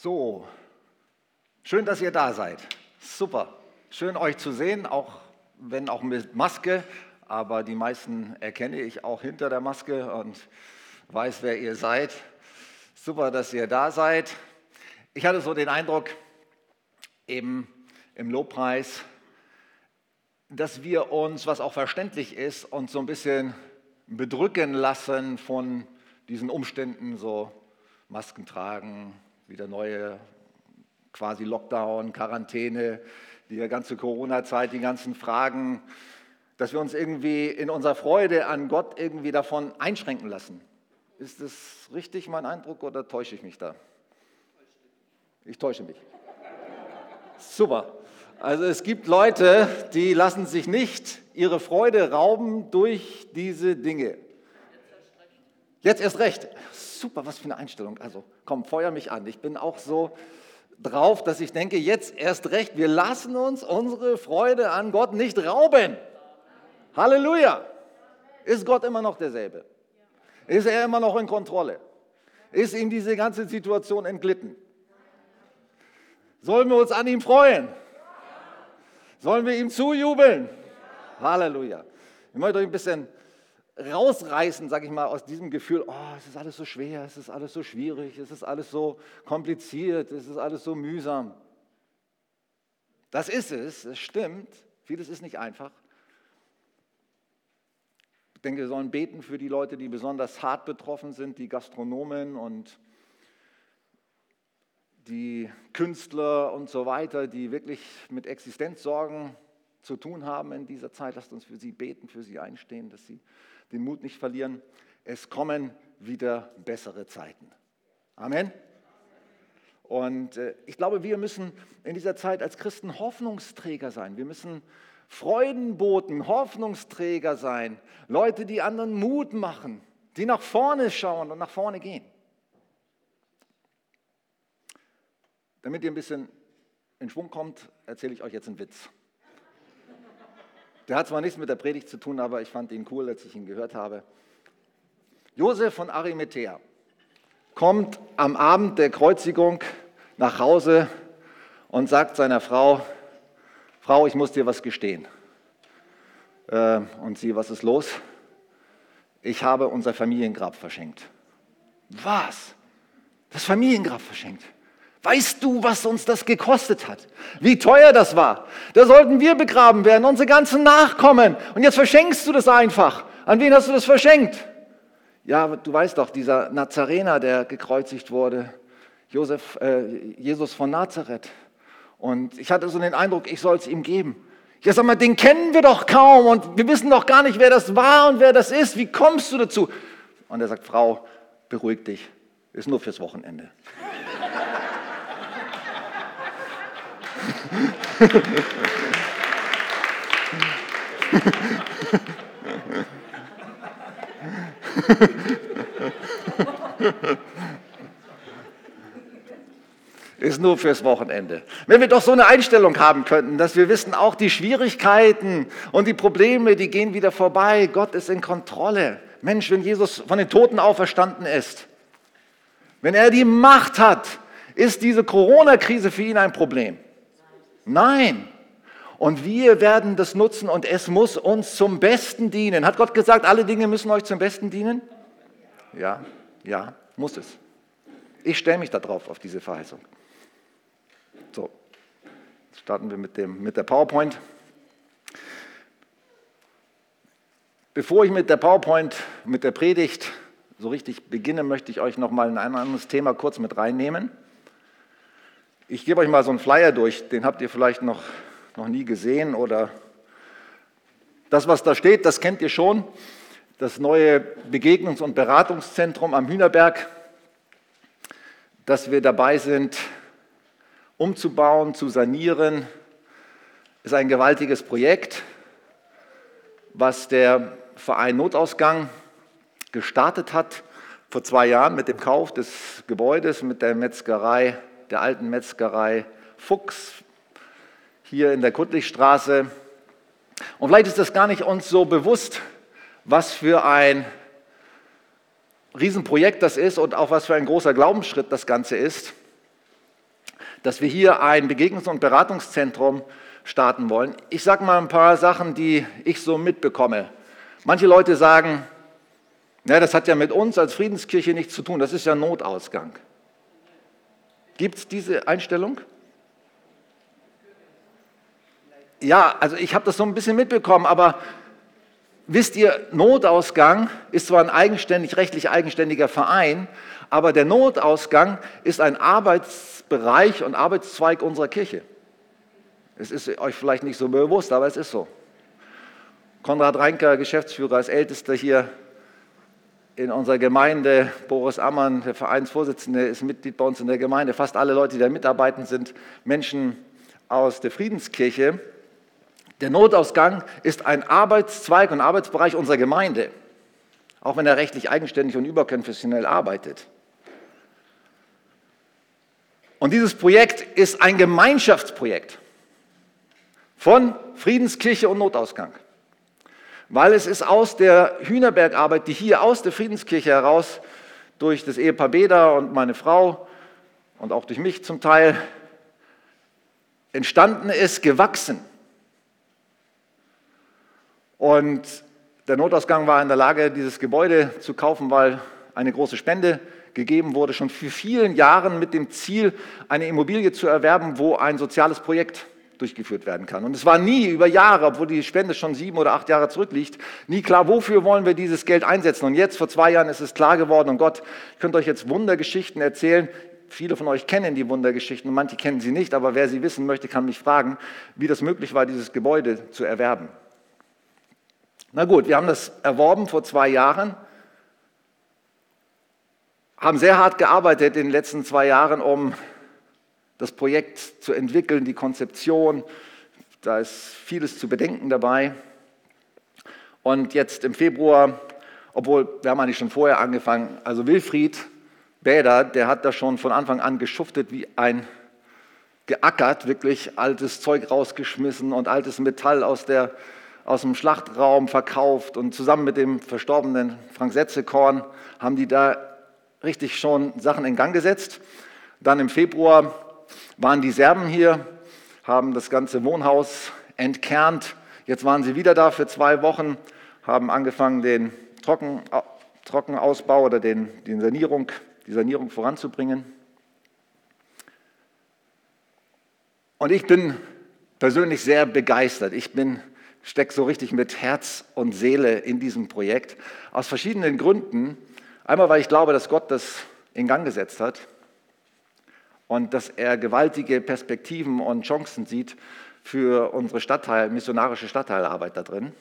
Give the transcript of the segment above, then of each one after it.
So, schön, dass ihr da seid. Super. Schön euch zu sehen, auch wenn auch mit Maske, aber die meisten erkenne ich auch hinter der Maske und weiß, wer ihr seid. Super, dass ihr da seid. Ich hatte so den Eindruck, eben im Lobpreis, dass wir uns, was auch verständlich ist, uns so ein bisschen bedrücken lassen von diesen Umständen, so Masken tragen, wieder neue quasi Lockdown, Quarantäne, die ganze Corona-Zeit, die ganzen Fragen, dass wir uns irgendwie in unserer Freude an Gott irgendwie davon einschränken lassen. Ist das richtig mein Eindruck oder täusche ich mich da? Ich täusche mich. Super. Also es gibt Leute, die lassen sich nicht ihre Freude rauben durch diese Dinge. Jetzt erst recht. Super, was für eine Einstellung. Also komm, feuer mich an. Ich bin auch so drauf, dass ich denke, jetzt erst recht, wir lassen uns unsere Freude an Gott nicht rauben. Halleluja. Ist Gott immer noch derselbe? Ist er immer noch in Kontrolle? Ist ihm diese ganze Situation entglitten? Sollen wir uns an ihm freuen? Sollen wir ihm zujubeln? Halleluja. Ich möchte euch ein bisschen rausreißen, sage ich mal, aus diesem Gefühl, oh, es ist alles so schwer, es ist alles so schwierig, es ist alles so kompliziert, es ist alles so mühsam. Das ist es, es stimmt, vieles ist nicht einfach. Ich denke, wir sollen beten für die Leute, die besonders hart betroffen sind, die Gastronomen und die Künstler und so weiter, die wirklich mit Existenzsorgen zu tun haben in dieser Zeit. Lasst uns für sie beten, für sie einstehen, dass sie den Mut nicht verlieren. Es kommen wieder bessere Zeiten. Amen. Und äh, ich glaube, wir müssen in dieser Zeit als Christen Hoffnungsträger sein. Wir müssen Freudenboten, Hoffnungsträger sein. Leute, die anderen Mut machen, die nach vorne schauen und nach vorne gehen. Damit ihr ein bisschen in Schwung kommt, erzähle ich euch jetzt einen Witz. Der hat zwar nichts mit der Predigt zu tun, aber ich fand ihn cool, als ich ihn gehört habe. Josef von Arimathea kommt am Abend der Kreuzigung nach Hause und sagt seiner Frau, Frau, ich muss dir was gestehen. Äh, und sie, was ist los? Ich habe unser Familiengrab verschenkt. Was? Das Familiengrab verschenkt? Weißt du, was uns das gekostet hat? Wie teuer das war? Da sollten wir begraben werden, unsere ganzen Nachkommen. Und jetzt verschenkst du das einfach. An wen hast du das verschenkt? Ja, du weißt doch, dieser Nazarener, der gekreuzigt wurde, Josef, äh, Jesus von Nazareth. Und ich hatte so den Eindruck, ich soll es ihm geben. Ja, sag mal, den kennen wir doch kaum und wir wissen doch gar nicht, wer das war und wer das ist. Wie kommst du dazu? Und er sagt, Frau, beruhig dich, ist nur fürs Wochenende. Ist nur fürs Wochenende. Wenn wir doch so eine Einstellung haben könnten, dass wir wissen, auch die Schwierigkeiten und die Probleme, die gehen wieder vorbei. Gott ist in Kontrolle. Mensch, wenn Jesus von den Toten auferstanden ist, wenn er die Macht hat, ist diese Corona-Krise für ihn ein Problem. Nein. Und wir werden das nutzen und es muss uns zum Besten dienen. Hat Gott gesagt, alle Dinge müssen euch zum Besten dienen? Ja, ja, muss es. Ich stelle mich darauf, auf diese Verheißung. So, jetzt starten wir mit, dem, mit der PowerPoint. Bevor ich mit der PowerPoint, mit der Predigt so richtig beginne, möchte ich euch noch mal in ein anderes Thema kurz mit reinnehmen. Ich gebe euch mal so einen Flyer durch, den habt ihr vielleicht noch, noch nie gesehen oder das, was da steht, das kennt ihr schon. Das neue Begegnungs- und Beratungszentrum am Hühnerberg, das wir dabei sind, umzubauen, zu sanieren, ist ein gewaltiges Projekt, was der Verein Notausgang gestartet hat vor zwei Jahren mit dem Kauf des Gebäudes, mit der Metzgerei der alten Metzgerei Fuchs hier in der Kuttlichstraße. Und vielleicht ist das gar nicht uns so bewusst, was für ein Riesenprojekt das ist und auch was für ein großer Glaubensschritt das Ganze ist. dass wir hier ein Begegnungs- und Beratungszentrum starten wollen. Ich sage mal ein paar Sachen, die ich so mitbekomme. Manche Leute sagen, ja, das hat ja mit uns als Friedenskirche nichts zu tun, das ist ja Notausgang. Gibt es diese Einstellung? Ja, also ich habe das so ein bisschen mitbekommen, aber wisst ihr, Notausgang ist zwar ein eigenständig, rechtlich eigenständiger Verein, aber der Notausgang ist ein Arbeitsbereich und Arbeitszweig unserer Kirche. Es ist euch vielleicht nicht so bewusst, aber es ist so. Konrad Reinker, Geschäftsführer, als Ältester hier in unserer Gemeinde, Boris Ammann, der Vereinsvorsitzende, ist Mitglied bei uns in der Gemeinde. Fast alle Leute, die da mitarbeiten, sind Menschen aus der Friedenskirche. Der Notausgang ist ein Arbeitszweig und Arbeitsbereich unserer Gemeinde, auch wenn er rechtlich eigenständig und überkonfessionell arbeitet. Und dieses Projekt ist ein Gemeinschaftsprojekt von Friedenskirche und Notausgang, weil es ist aus der Hühnerbergarbeit, die hier aus der Friedenskirche heraus durch das Ehepaar Beda und meine Frau und auch durch mich zum Teil entstanden ist, gewachsen. Und der Notausgang war in der Lage, dieses Gebäude zu kaufen, weil eine große Spende gegeben wurde, schon für vielen Jahren mit dem Ziel, eine Immobilie zu erwerben, wo ein soziales Projekt durchgeführt werden kann. Und es war nie über Jahre, obwohl die Spende schon sieben oder acht Jahre zurückliegt, nie klar, wofür wollen wir dieses Geld einsetzen. Und jetzt, vor zwei Jahren, ist es klar geworden. Und Gott, ich könnte euch jetzt Wundergeschichten erzählen. Viele von euch kennen die Wundergeschichten und manche kennen sie nicht. Aber wer sie wissen möchte, kann mich fragen, wie das möglich war, dieses Gebäude zu erwerben. Na gut, wir haben das erworben vor zwei Jahren, haben sehr hart gearbeitet in den letzten zwei Jahren, um das Projekt zu entwickeln, die Konzeption. Da ist vieles zu bedenken dabei. Und jetzt im Februar, obwohl wir haben eigentlich schon vorher angefangen, also Wilfried Bäder, der hat da schon von Anfang an geschuftet wie ein geackert, wirklich altes Zeug rausgeschmissen und altes Metall aus der aus dem Schlachtraum verkauft und zusammen mit dem verstorbenen Frank Setzekorn haben die da richtig schon Sachen in Gang gesetzt. Dann im Februar waren die Serben hier, haben das ganze Wohnhaus entkernt. Jetzt waren sie wieder da für zwei Wochen, haben angefangen, den Trocken, Trockenausbau oder den, den Sanierung, die Sanierung voranzubringen. Und ich bin persönlich sehr begeistert. Ich bin stecke so richtig mit Herz und Seele in diesem Projekt. Aus verschiedenen Gründen. Einmal, weil ich glaube, dass Gott das in Gang gesetzt hat und dass er gewaltige Perspektiven und Chancen sieht für unsere Stadtteil, missionarische Stadtteilarbeit da drin.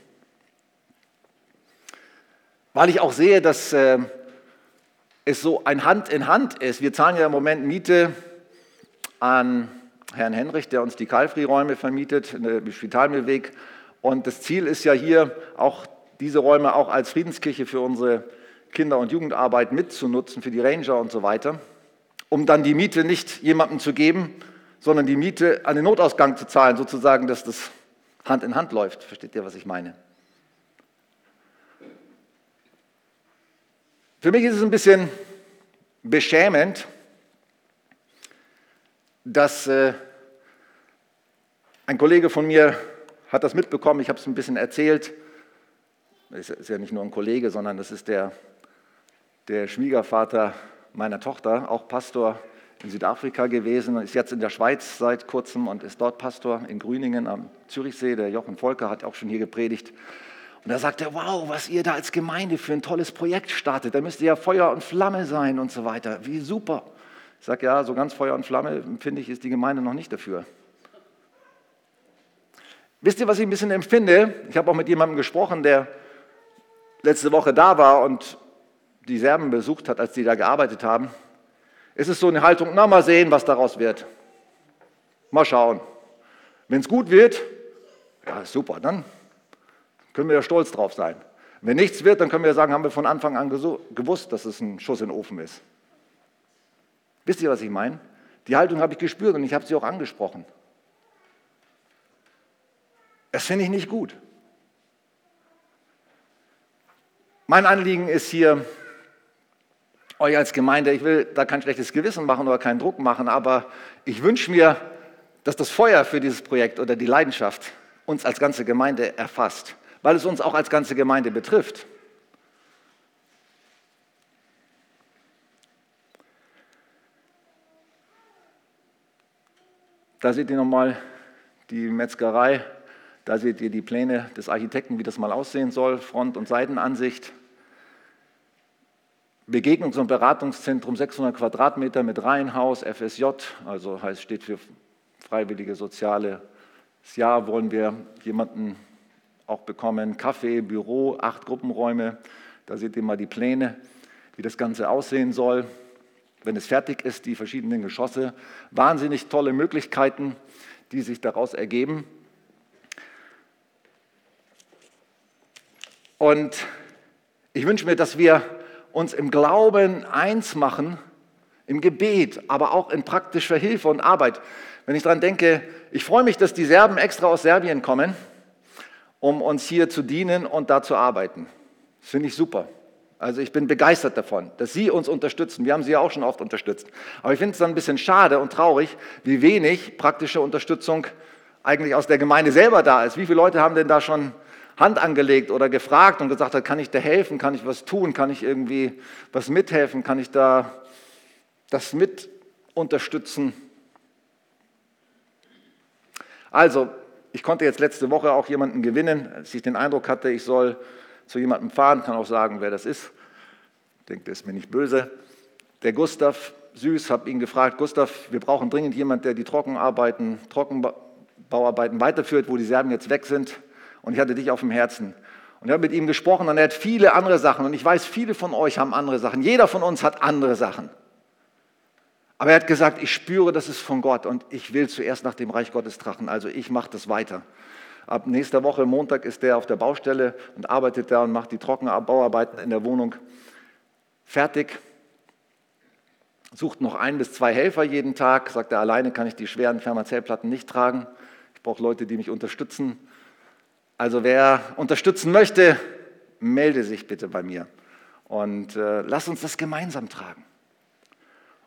Weil ich auch sehe, dass äh, es so ein Hand in Hand ist. Wir zahlen ja im Moment Miete an Herrn Henrich, der uns die Kalfri-Räume vermietet, im Spitalmühlweg. Und das Ziel ist ja hier auch diese Räume auch als Friedenskirche für unsere Kinder- und Jugendarbeit mitzunutzen, für die Ranger und so weiter, um dann die Miete nicht jemandem zu geben, sondern die Miete an den Notausgang zu zahlen, sozusagen, dass das Hand in Hand läuft. Versteht ihr, was ich meine? Für mich ist es ein bisschen beschämend, dass äh, ein Kollege von mir hat das mitbekommen, ich habe es ein bisschen erzählt. Es ist ja nicht nur ein Kollege, sondern das ist der, der Schwiegervater meiner Tochter, auch Pastor in Südafrika gewesen, ist jetzt in der Schweiz seit kurzem und ist dort Pastor in Grüningen am Zürichsee. Der Jochen Volker hat auch schon hier gepredigt. Und da sagt er, wow, was ihr da als Gemeinde für ein tolles Projekt startet. Da müsst ihr ja Feuer und Flamme sein und so weiter. Wie super. Ich sage, ja, so ganz Feuer und Flamme, finde ich, ist die Gemeinde noch nicht dafür. Wisst ihr, was ich ein bisschen empfinde? Ich habe auch mit jemandem gesprochen, der letzte Woche da war und die Serben besucht hat, als die da gearbeitet haben. Es ist so eine Haltung, na mal sehen, was daraus wird. Mal schauen. Wenn es gut wird, ja super, dann können wir ja stolz drauf sein. Wenn nichts wird, dann können wir sagen, haben wir von Anfang an gewusst, dass es ein Schuss in den Ofen ist. Wisst ihr, was ich meine? Die Haltung habe ich gespürt und ich habe sie auch angesprochen. Das finde ich nicht gut. Mein Anliegen ist hier euch als Gemeinde, ich will da kein schlechtes Gewissen machen oder keinen Druck machen, aber ich wünsche mir, dass das Feuer für dieses Projekt oder die Leidenschaft uns als ganze Gemeinde erfasst, weil es uns auch als ganze Gemeinde betrifft. Da seht ihr nochmal die Metzgerei, da seht ihr die Pläne des Architekten, wie das mal aussehen soll, Front- und Seitenansicht. Begegnungs- und Beratungszentrum 600 Quadratmeter mit Reihenhaus, FSJ, also heißt, steht für Freiwillige Soziale. Jahr wollen wir jemanden auch bekommen. Kaffee, Büro, acht Gruppenräume. Da seht ihr mal die Pläne, wie das Ganze aussehen soll wenn es fertig ist, die verschiedenen Geschosse. Wahnsinnig tolle Möglichkeiten, die sich daraus ergeben. Und ich wünsche mir, dass wir uns im Glauben eins machen, im Gebet, aber auch in praktischer Hilfe und Arbeit. Wenn ich daran denke, ich freue mich, dass die Serben extra aus Serbien kommen, um uns hier zu dienen und da zu arbeiten. Das finde ich super. Also ich bin begeistert davon, dass Sie uns unterstützen. Wir haben Sie ja auch schon oft unterstützt. Aber ich finde es dann ein bisschen schade und traurig, wie wenig praktische Unterstützung eigentlich aus der Gemeinde selber da ist. Wie viele Leute haben denn da schon Hand angelegt oder gefragt und gesagt, kann ich dir helfen, kann ich was tun, kann ich irgendwie was mithelfen, kann ich da das mit unterstützen? Also, ich konnte jetzt letzte Woche auch jemanden gewinnen, als ich den Eindruck hatte, ich soll zu jemandem fahren, kann auch sagen, wer das ist. Ich denke, der ist mir nicht böse. Der Gustav Süß, habe ihn gefragt, Gustav, wir brauchen dringend jemanden, der die Trockenarbeiten, Trockenbauarbeiten weiterführt, wo die Serben jetzt weg sind. Und ich hatte dich auf dem Herzen. Und ich habe mit ihm gesprochen und er hat viele andere Sachen. Und ich weiß, viele von euch haben andere Sachen. Jeder von uns hat andere Sachen. Aber er hat gesagt, ich spüre, das ist von Gott und ich will zuerst nach dem Reich Gottes trachten. Also ich mache das weiter. Ab nächster Woche, Montag, ist der auf der Baustelle und arbeitet da und macht die Trockenbauarbeiten in der Wohnung fertig. Sucht noch ein bis zwei Helfer jeden Tag. Sagt er, alleine kann ich die schweren Pharmazellplatten nicht tragen. Ich brauche Leute, die mich unterstützen. Also wer unterstützen möchte, melde sich bitte bei mir. Und äh, lass uns das gemeinsam tragen.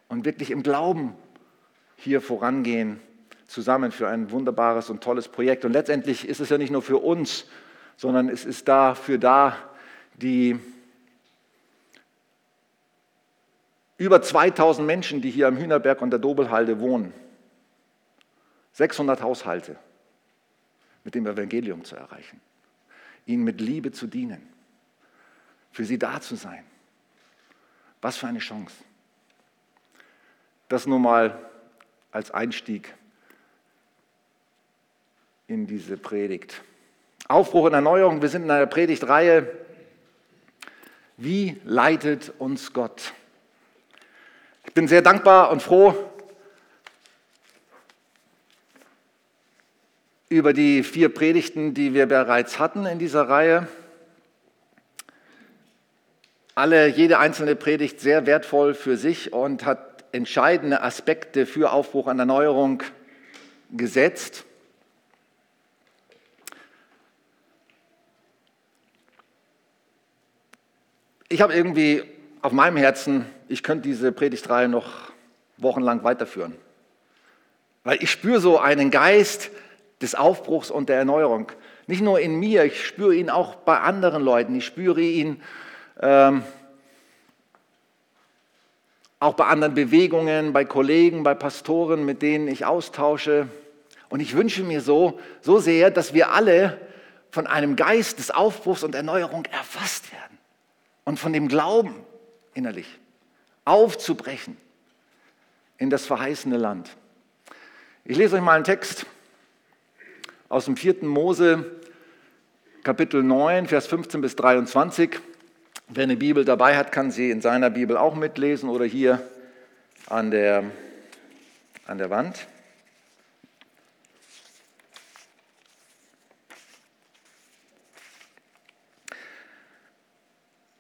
Und wirklich im Glauben hier vorangehen zusammen für ein wunderbares und tolles Projekt. Und letztendlich ist es ja nicht nur für uns, sondern es ist dafür da, die über 2000 Menschen, die hier am Hühnerberg und der Dobelhalde wohnen, 600 Haushalte mit dem Evangelium zu erreichen, ihnen mit Liebe zu dienen, für sie da zu sein. Was für eine Chance. Das nur mal als Einstieg in diese Predigt. Aufbruch und Erneuerung, wir sind in einer Predigtreihe. Wie leitet uns Gott? Ich bin sehr dankbar und froh über die vier Predigten, die wir bereits hatten in dieser Reihe. Alle, jede einzelne Predigt sehr wertvoll für sich und hat entscheidende Aspekte für Aufbruch und Erneuerung gesetzt. Ich habe irgendwie auf meinem Herzen, ich könnte diese Predigtreihe noch wochenlang weiterführen. Weil ich spüre so einen Geist des Aufbruchs und der Erneuerung. Nicht nur in mir, ich spüre ihn auch bei anderen Leuten. Ich spüre ihn ähm, auch bei anderen Bewegungen, bei Kollegen, bei Pastoren, mit denen ich austausche. Und ich wünsche mir so, so sehr, dass wir alle von einem Geist des Aufbruchs und Erneuerung erfasst werden und von dem Glauben innerlich aufzubrechen in das verheißene Land. Ich lese euch mal einen Text aus dem 4. Mose, Kapitel 9, Vers 15 bis 23. Wer eine Bibel dabei hat, kann sie in seiner Bibel auch mitlesen oder hier an der, an der Wand.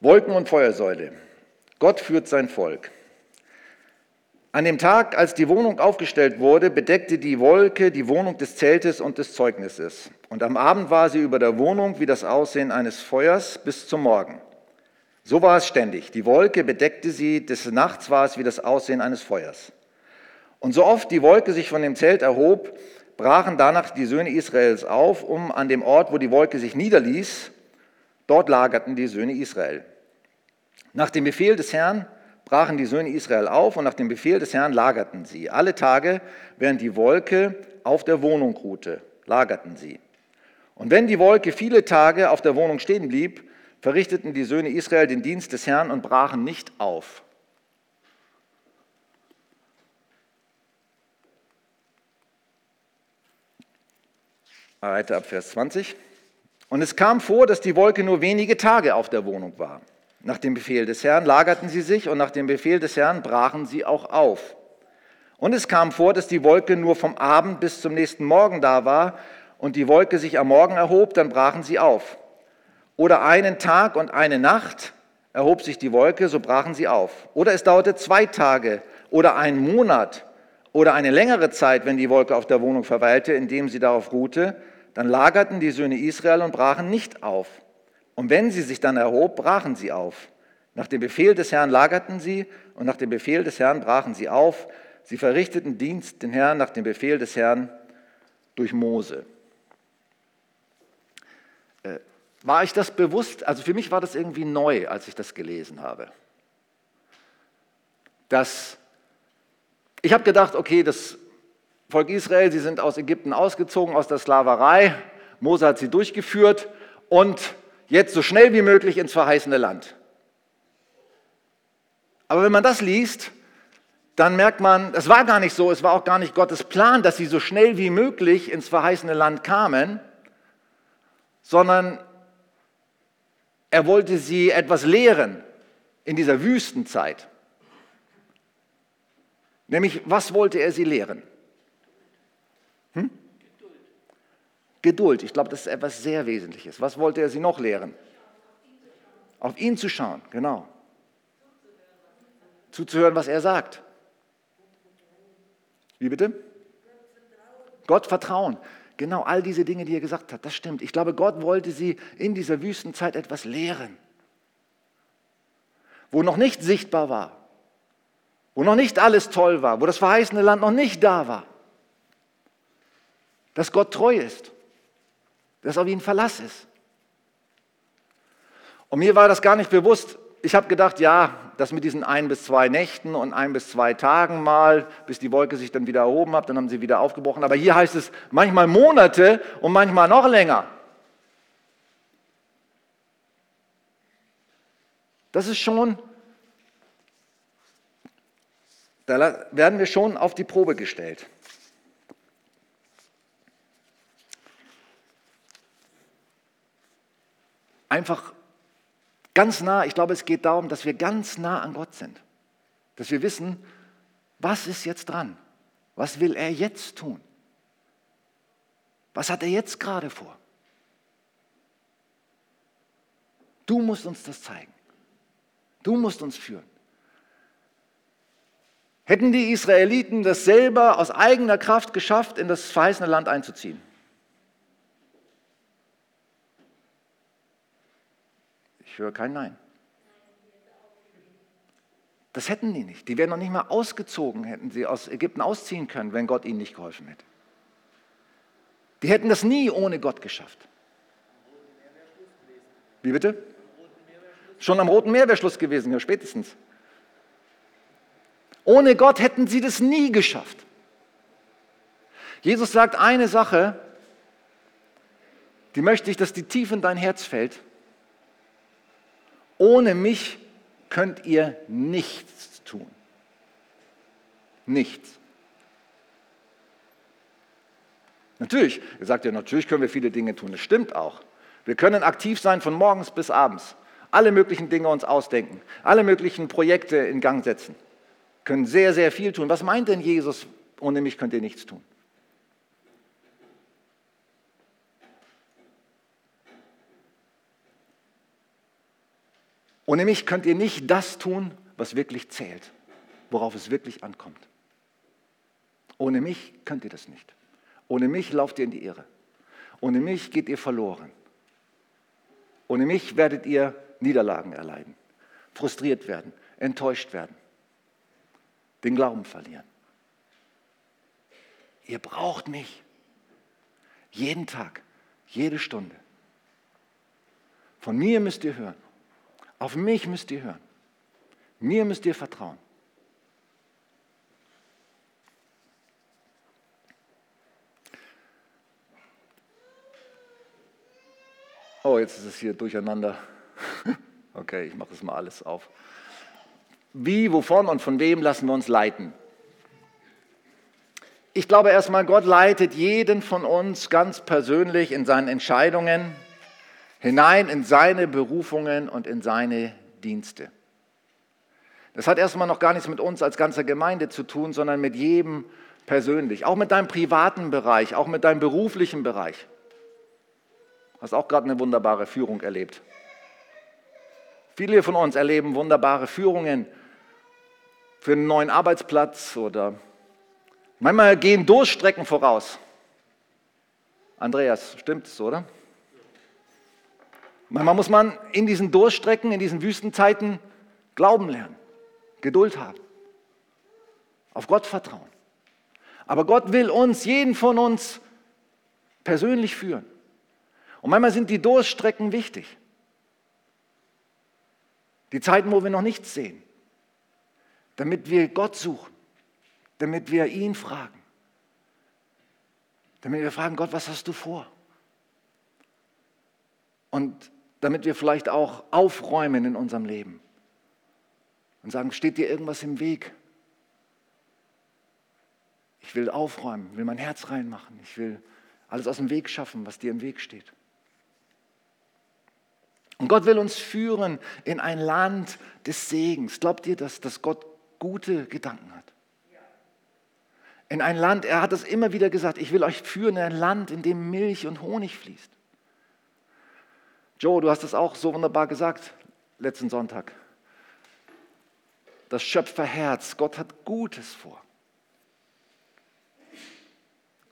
Wolken und Feuersäule. Gott führt sein Volk. An dem Tag, als die Wohnung aufgestellt wurde, bedeckte die Wolke die Wohnung des Zeltes und des Zeugnisses. Und am Abend war sie über der Wohnung wie das Aussehen eines Feuers bis zum Morgen. So war es ständig. Die Wolke bedeckte sie, des Nachts war es wie das Aussehen eines Feuers. Und so oft die Wolke sich von dem Zelt erhob, brachen danach die Söhne Israels auf, um an dem Ort, wo die Wolke sich niederließ, dort lagerten die Söhne Israel. Nach dem Befehl des Herrn brachen die Söhne Israel auf und nach dem Befehl des Herrn lagerten sie. Alle Tage, während die Wolke auf der Wohnung ruhte, lagerten sie. Und wenn die Wolke viele Tage auf der Wohnung stehen blieb, verrichteten die Söhne Israel den Dienst des Herrn und brachen nicht auf. Weiter ab Vers 20. Und es kam vor, dass die Wolke nur wenige Tage auf der Wohnung war. Nach dem Befehl des Herrn lagerten sie sich und nach dem Befehl des Herrn brachen sie auch auf. Und es kam vor, dass die Wolke nur vom Abend bis zum nächsten Morgen da war und die Wolke sich am Morgen erhob, dann brachen sie auf. Oder einen Tag und eine Nacht erhob sich die Wolke, so brachen sie auf. Oder es dauerte zwei Tage oder einen Monat oder eine längere Zeit, wenn die Wolke auf der Wohnung verweilte, indem sie darauf ruhte, dann lagerten die Söhne Israel und brachen nicht auf. Und wenn sie sich dann erhob, brachen sie auf. Nach dem Befehl des Herrn lagerten sie und nach dem Befehl des Herrn brachen sie auf. Sie verrichteten Dienst den Herrn nach dem Befehl des Herrn durch Mose. Äh, war ich das bewusst? Also für mich war das irgendwie neu, als ich das gelesen habe. Das, ich habe gedacht, okay, das Volk Israel, sie sind aus Ägypten ausgezogen, aus der Sklaverei. Mose hat sie durchgeführt und jetzt so schnell wie möglich ins verheißene Land. Aber wenn man das liest, dann merkt man, es war gar nicht so, es war auch gar nicht Gottes Plan, dass sie so schnell wie möglich ins verheißene Land kamen, sondern er wollte sie etwas lehren in dieser Wüstenzeit. Nämlich, was wollte er sie lehren? Hm? Geduld. Ich glaube, das ist etwas sehr Wesentliches. Was wollte er sie noch lehren? Auf ihn zu schauen, genau. Zuzuhören, was er sagt. Wie bitte? Gott vertrauen. Genau, all diese Dinge, die er gesagt hat, das stimmt. Ich glaube, Gott wollte sie in dieser Wüstenzeit etwas lehren, wo noch nicht sichtbar war, wo noch nicht alles toll war, wo das verheißene Land noch nicht da war dass Gott treu ist, dass auf ihn Verlass ist. Und mir war das gar nicht bewusst. Ich habe gedacht, ja, das mit diesen ein bis zwei Nächten und ein bis zwei Tagen mal, bis die Wolke sich dann wieder erhoben hat, dann haben sie wieder aufgebrochen. Aber hier heißt es manchmal Monate und manchmal noch länger. Das ist schon, da werden wir schon auf die Probe gestellt. Einfach ganz nah, ich glaube, es geht darum, dass wir ganz nah an Gott sind. Dass wir wissen, was ist jetzt dran? Was will er jetzt tun? Was hat er jetzt gerade vor? Du musst uns das zeigen. Du musst uns führen. Hätten die Israeliten das selber aus eigener Kraft geschafft, in das verheißene Land einzuziehen? Höre kein Nein. Das hätten die nicht. Die wären noch nicht mal ausgezogen, hätten sie aus Ägypten ausziehen können, wenn Gott ihnen nicht geholfen hätte. Die hätten das nie ohne Gott geschafft. Wie bitte? Schon am Roten Meer wäre Schluss gewesen, ja spätestens. Ohne Gott hätten sie das nie geschafft. Jesus sagt eine Sache, die möchte ich, dass die tief in dein Herz fällt ohne mich könnt ihr nichts tun. Nichts. Natürlich, ihr sagt ja, natürlich können wir viele Dinge tun. Das stimmt auch. Wir können aktiv sein von morgens bis abends. Alle möglichen Dinge uns ausdenken. Alle möglichen Projekte in Gang setzen. Können sehr, sehr viel tun. Was meint denn Jesus? Ohne mich könnt ihr nichts tun. Ohne mich könnt ihr nicht das tun, was wirklich zählt, worauf es wirklich ankommt. Ohne mich könnt ihr das nicht. Ohne mich lauft ihr in die Irre. Ohne mich geht ihr verloren. Ohne mich werdet ihr Niederlagen erleiden. frustriert werden, enttäuscht werden, den Glauben verlieren. Ihr braucht mich. Jeden Tag, jede Stunde. Von mir müsst ihr hören. Auf mich müsst ihr hören. Mir müsst ihr vertrauen. Oh, jetzt ist es hier durcheinander. Okay, ich mache es mal alles auf. Wie, wovon und von wem lassen wir uns leiten? Ich glaube erstmal, Gott leitet jeden von uns ganz persönlich in seinen Entscheidungen hinein in seine Berufungen und in seine Dienste. Das hat erstmal noch gar nichts mit uns als ganzer Gemeinde zu tun, sondern mit jedem persönlich, auch mit deinem privaten Bereich, auch mit deinem beruflichen Bereich. Hast auch gerade eine wunderbare Führung erlebt. Viele von uns erleben wunderbare Führungen für einen neuen Arbeitsplatz oder manchmal gehen Durchstrecken voraus. Andreas, stimmt es, oder? Manchmal muss man in diesen Durchstrecken, in diesen Wüstenzeiten Glauben lernen, Geduld haben, auf Gott vertrauen. Aber Gott will uns, jeden von uns, persönlich führen. Und manchmal sind die Durchstrecken wichtig. Die Zeiten, wo wir noch nichts sehen, damit wir Gott suchen, damit wir ihn fragen, damit wir fragen, Gott, was hast du vor? Und damit wir vielleicht auch aufräumen in unserem Leben und sagen, steht dir irgendwas im Weg? Ich will aufräumen, will mein Herz reinmachen, ich will alles aus dem Weg schaffen, was dir im Weg steht. Und Gott will uns führen in ein Land des Segens. Glaubt ihr, dass, dass Gott gute Gedanken hat? In ein Land, er hat es immer wieder gesagt, ich will euch führen in ein Land, in dem Milch und Honig fließt. Joe, du hast es auch so wunderbar gesagt letzten Sonntag. Das Schöpferherz, Gott hat Gutes vor.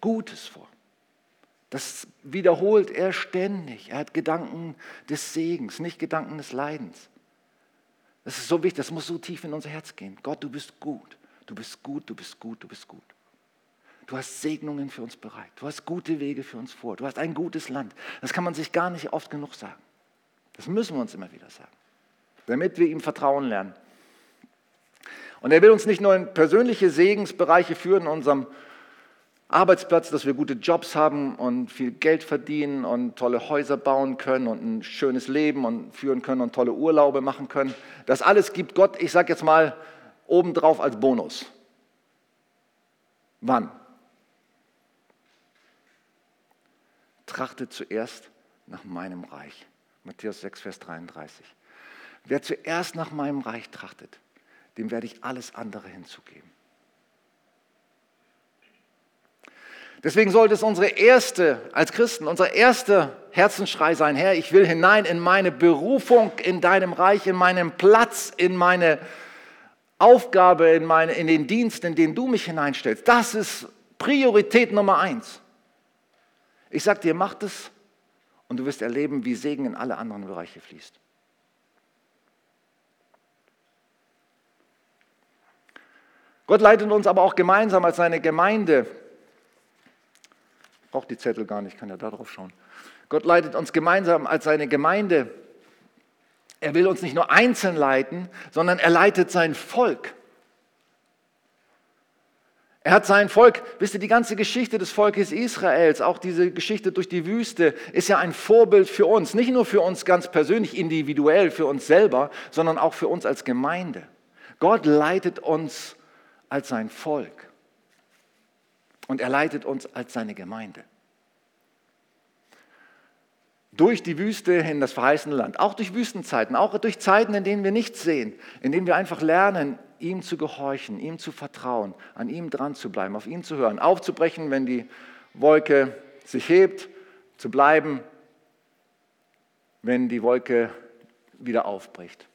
Gutes vor. Das wiederholt er ständig. Er hat Gedanken des Segens, nicht Gedanken des Leidens. Das ist so wichtig, das muss so tief in unser Herz gehen. Gott, du bist gut, du bist gut, du bist gut, du bist gut. Du hast Segnungen für uns bereit. Du hast gute Wege für uns vor. Du hast ein gutes Land. Das kann man sich gar nicht oft genug sagen. Das müssen wir uns immer wieder sagen, damit wir ihm vertrauen lernen. Und er will uns nicht nur in persönliche Segensbereiche führen in unserem Arbeitsplatz, dass wir gute Jobs haben und viel Geld verdienen und tolle Häuser bauen können und ein schönes Leben und führen können und tolle Urlaube machen können. Das alles gibt Gott, ich sage jetzt mal, obendrauf als Bonus. Wann? Trachtet zuerst nach meinem Reich. Matthäus 6, Vers 33. Wer zuerst nach meinem Reich trachtet, dem werde ich alles andere hinzugeben. Deswegen sollte es unsere erste, als Christen, unser erster Herzensschrei sein, Herr, ich will hinein in meine Berufung, in deinem Reich, in meinen Platz, in meine Aufgabe, in, meine, in den Dienst, in den du mich hineinstellst. Das ist Priorität Nummer eins. Ich sage dir, mach das und du wirst erleben, wie Segen in alle anderen Bereiche fließt. Gott leitet uns aber auch gemeinsam als seine Gemeinde braucht die Zettel gar nicht, kann ja da drauf schauen. Gott leitet uns gemeinsam als seine Gemeinde. Er will uns nicht nur einzeln leiten, sondern er leitet sein Volk. Er hat sein Volk, wisst ihr, die ganze Geschichte des Volkes Israels, auch diese Geschichte durch die Wüste, ist ja ein Vorbild für uns. Nicht nur für uns ganz persönlich, individuell, für uns selber, sondern auch für uns als Gemeinde. Gott leitet uns als sein Volk. Und er leitet uns als seine Gemeinde. Durch die Wüste in das verheißene Land, auch durch Wüstenzeiten, auch durch Zeiten, in denen wir nichts sehen, in denen wir einfach lernen, ihm zu gehorchen, ihm zu vertrauen, an ihm dran zu bleiben, auf ihn zu hören, aufzubrechen, wenn die Wolke sich hebt, zu bleiben, wenn die Wolke wieder aufbricht.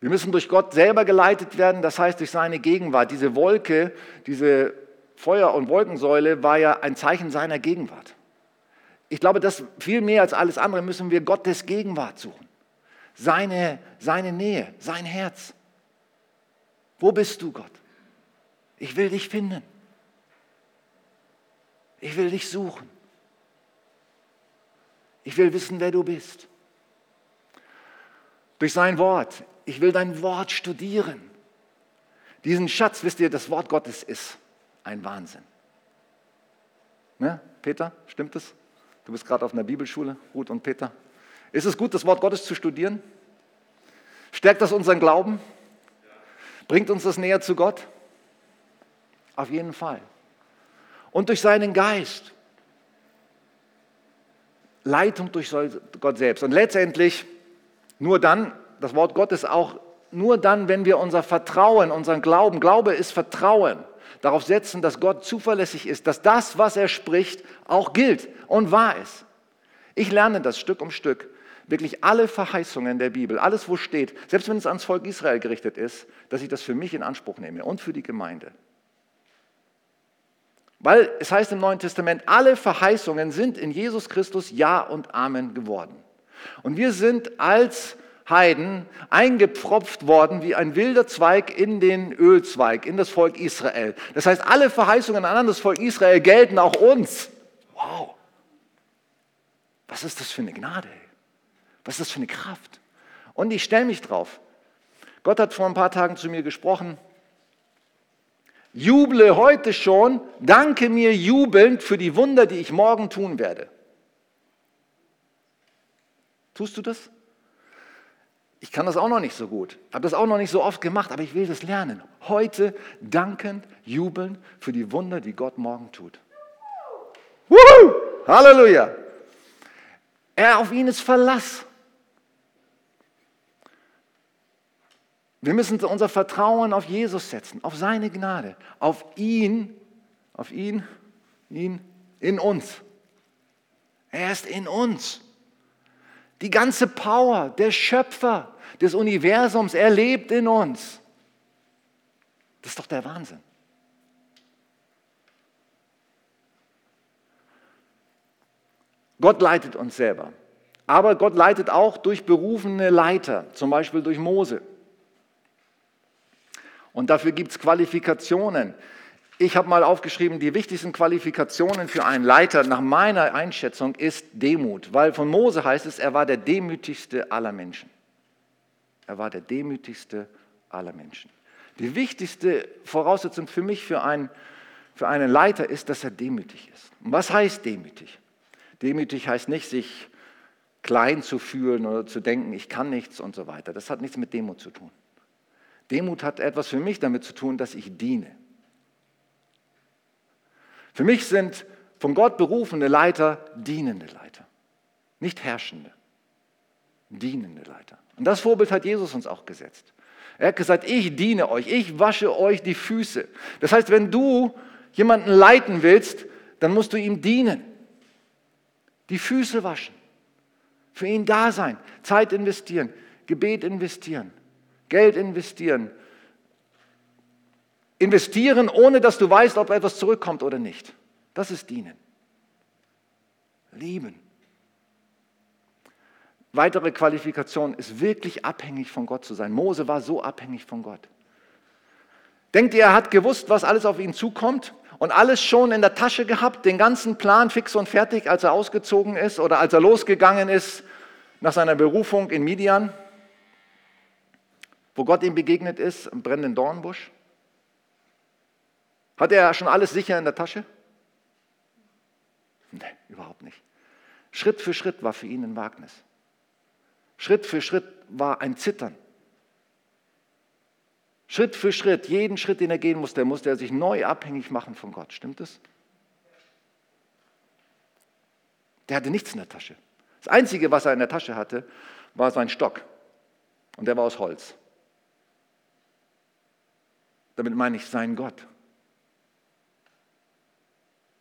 Wir müssen durch Gott selber geleitet werden, das heißt durch seine Gegenwart. Diese Wolke, diese Feuer- und Wolkensäule war ja ein Zeichen seiner Gegenwart. Ich glaube, dass viel mehr als alles andere müssen wir Gottes Gegenwart suchen. Seine, seine Nähe, sein Herz. Wo bist du, Gott? Ich will dich finden. Ich will dich suchen. Ich will wissen, wer du bist. Durch sein Wort. Ich will dein Wort studieren. Diesen Schatz, wisst ihr, das Wort Gottes ist ein Wahnsinn. Ne? Peter, stimmt es? Du bist gerade auf einer Bibelschule, Ruth und Peter. Ist es gut, das Wort Gottes zu studieren? Stärkt das unseren Glauben? Bringt uns das näher zu Gott? Auf jeden Fall. Und durch seinen Geist. Leitung durch Gott selbst. Und letztendlich nur dann, das Wort Gottes auch nur dann, wenn wir unser Vertrauen, unseren Glauben, Glaube ist Vertrauen, darauf setzen, dass Gott zuverlässig ist, dass das, was er spricht, auch gilt und wahr ist. Ich lerne das Stück um Stück, wirklich alle Verheißungen der Bibel, alles, wo steht, selbst wenn es ans Volk Israel gerichtet ist, dass ich das für mich in Anspruch nehme und für die Gemeinde. Weil es heißt im Neuen Testament, alle Verheißungen sind in Jesus Christus Ja und Amen geworden. Und wir sind als Heiden eingepfropft worden wie ein wilder Zweig in den Ölzweig, in das Volk Israel. Das heißt, alle Verheißungen an das Volk Israel gelten auch uns. Wow. Was ist das für eine Gnade? Was ist das für eine Kraft? Und ich stelle mich drauf. Gott hat vor ein paar Tagen zu mir gesprochen. Juble heute schon, danke mir jubelnd für die Wunder, die ich morgen tun werde. Tust du das? Ich kann das auch noch nicht so gut, habe das auch noch nicht so oft gemacht, aber ich will das lernen. Heute dankend, jubeln für die Wunder, die Gott morgen tut. Wuhu! Halleluja! Er auf ihn ist Verlass. Wir müssen unser Vertrauen auf Jesus setzen, auf seine Gnade, auf ihn, auf ihn, ihn in uns. Er ist in uns. Die ganze Power, der Schöpfer des Universums, er lebt in uns. Das ist doch der Wahnsinn. Gott leitet uns selber. Aber Gott leitet auch durch berufene Leiter, zum Beispiel durch Mose. Und dafür gibt es Qualifikationen. Ich habe mal aufgeschrieben, die wichtigsten Qualifikationen für einen Leiter nach meiner Einschätzung ist Demut, weil von Mose heißt es, er war der demütigste aller Menschen. Er war der demütigste aller Menschen. Die wichtigste Voraussetzung für mich, für einen, für einen Leiter, ist, dass er demütig ist. Und was heißt demütig? Demütig heißt nicht, sich klein zu fühlen oder zu denken, ich kann nichts und so weiter. Das hat nichts mit Demut zu tun. Demut hat etwas für mich damit zu tun, dass ich diene. Für mich sind von Gott berufene Leiter dienende Leiter, nicht herrschende, dienende Leiter. Und das Vorbild hat Jesus uns auch gesetzt. Er hat gesagt, ich diene euch, ich wasche euch die Füße. Das heißt, wenn du jemanden leiten willst, dann musst du ihm dienen, die Füße waschen, für ihn da sein, Zeit investieren, Gebet investieren, Geld investieren, Investieren, ohne dass du weißt, ob etwas zurückkommt oder nicht. Das ist Dienen. Lieben. Weitere Qualifikation ist wirklich abhängig von Gott zu sein. Mose war so abhängig von Gott. Denkt ihr, er hat gewusst, was alles auf ihn zukommt und alles schon in der Tasche gehabt, den ganzen Plan fix und fertig, als er ausgezogen ist oder als er losgegangen ist nach seiner Berufung in Midian, wo Gott ihm begegnet ist, im brennenden Dornbusch? Hat er schon alles sicher in der Tasche? Nein, überhaupt nicht. Schritt für Schritt war für ihn ein Wagnis. Schritt für Schritt war ein Zittern. Schritt für Schritt, jeden Schritt, den er gehen musste, musste er sich neu abhängig machen von Gott. Stimmt es? Der hatte nichts in der Tasche. Das Einzige, was er in der Tasche hatte, war sein Stock. Und der war aus Holz. Damit meine ich sein Gott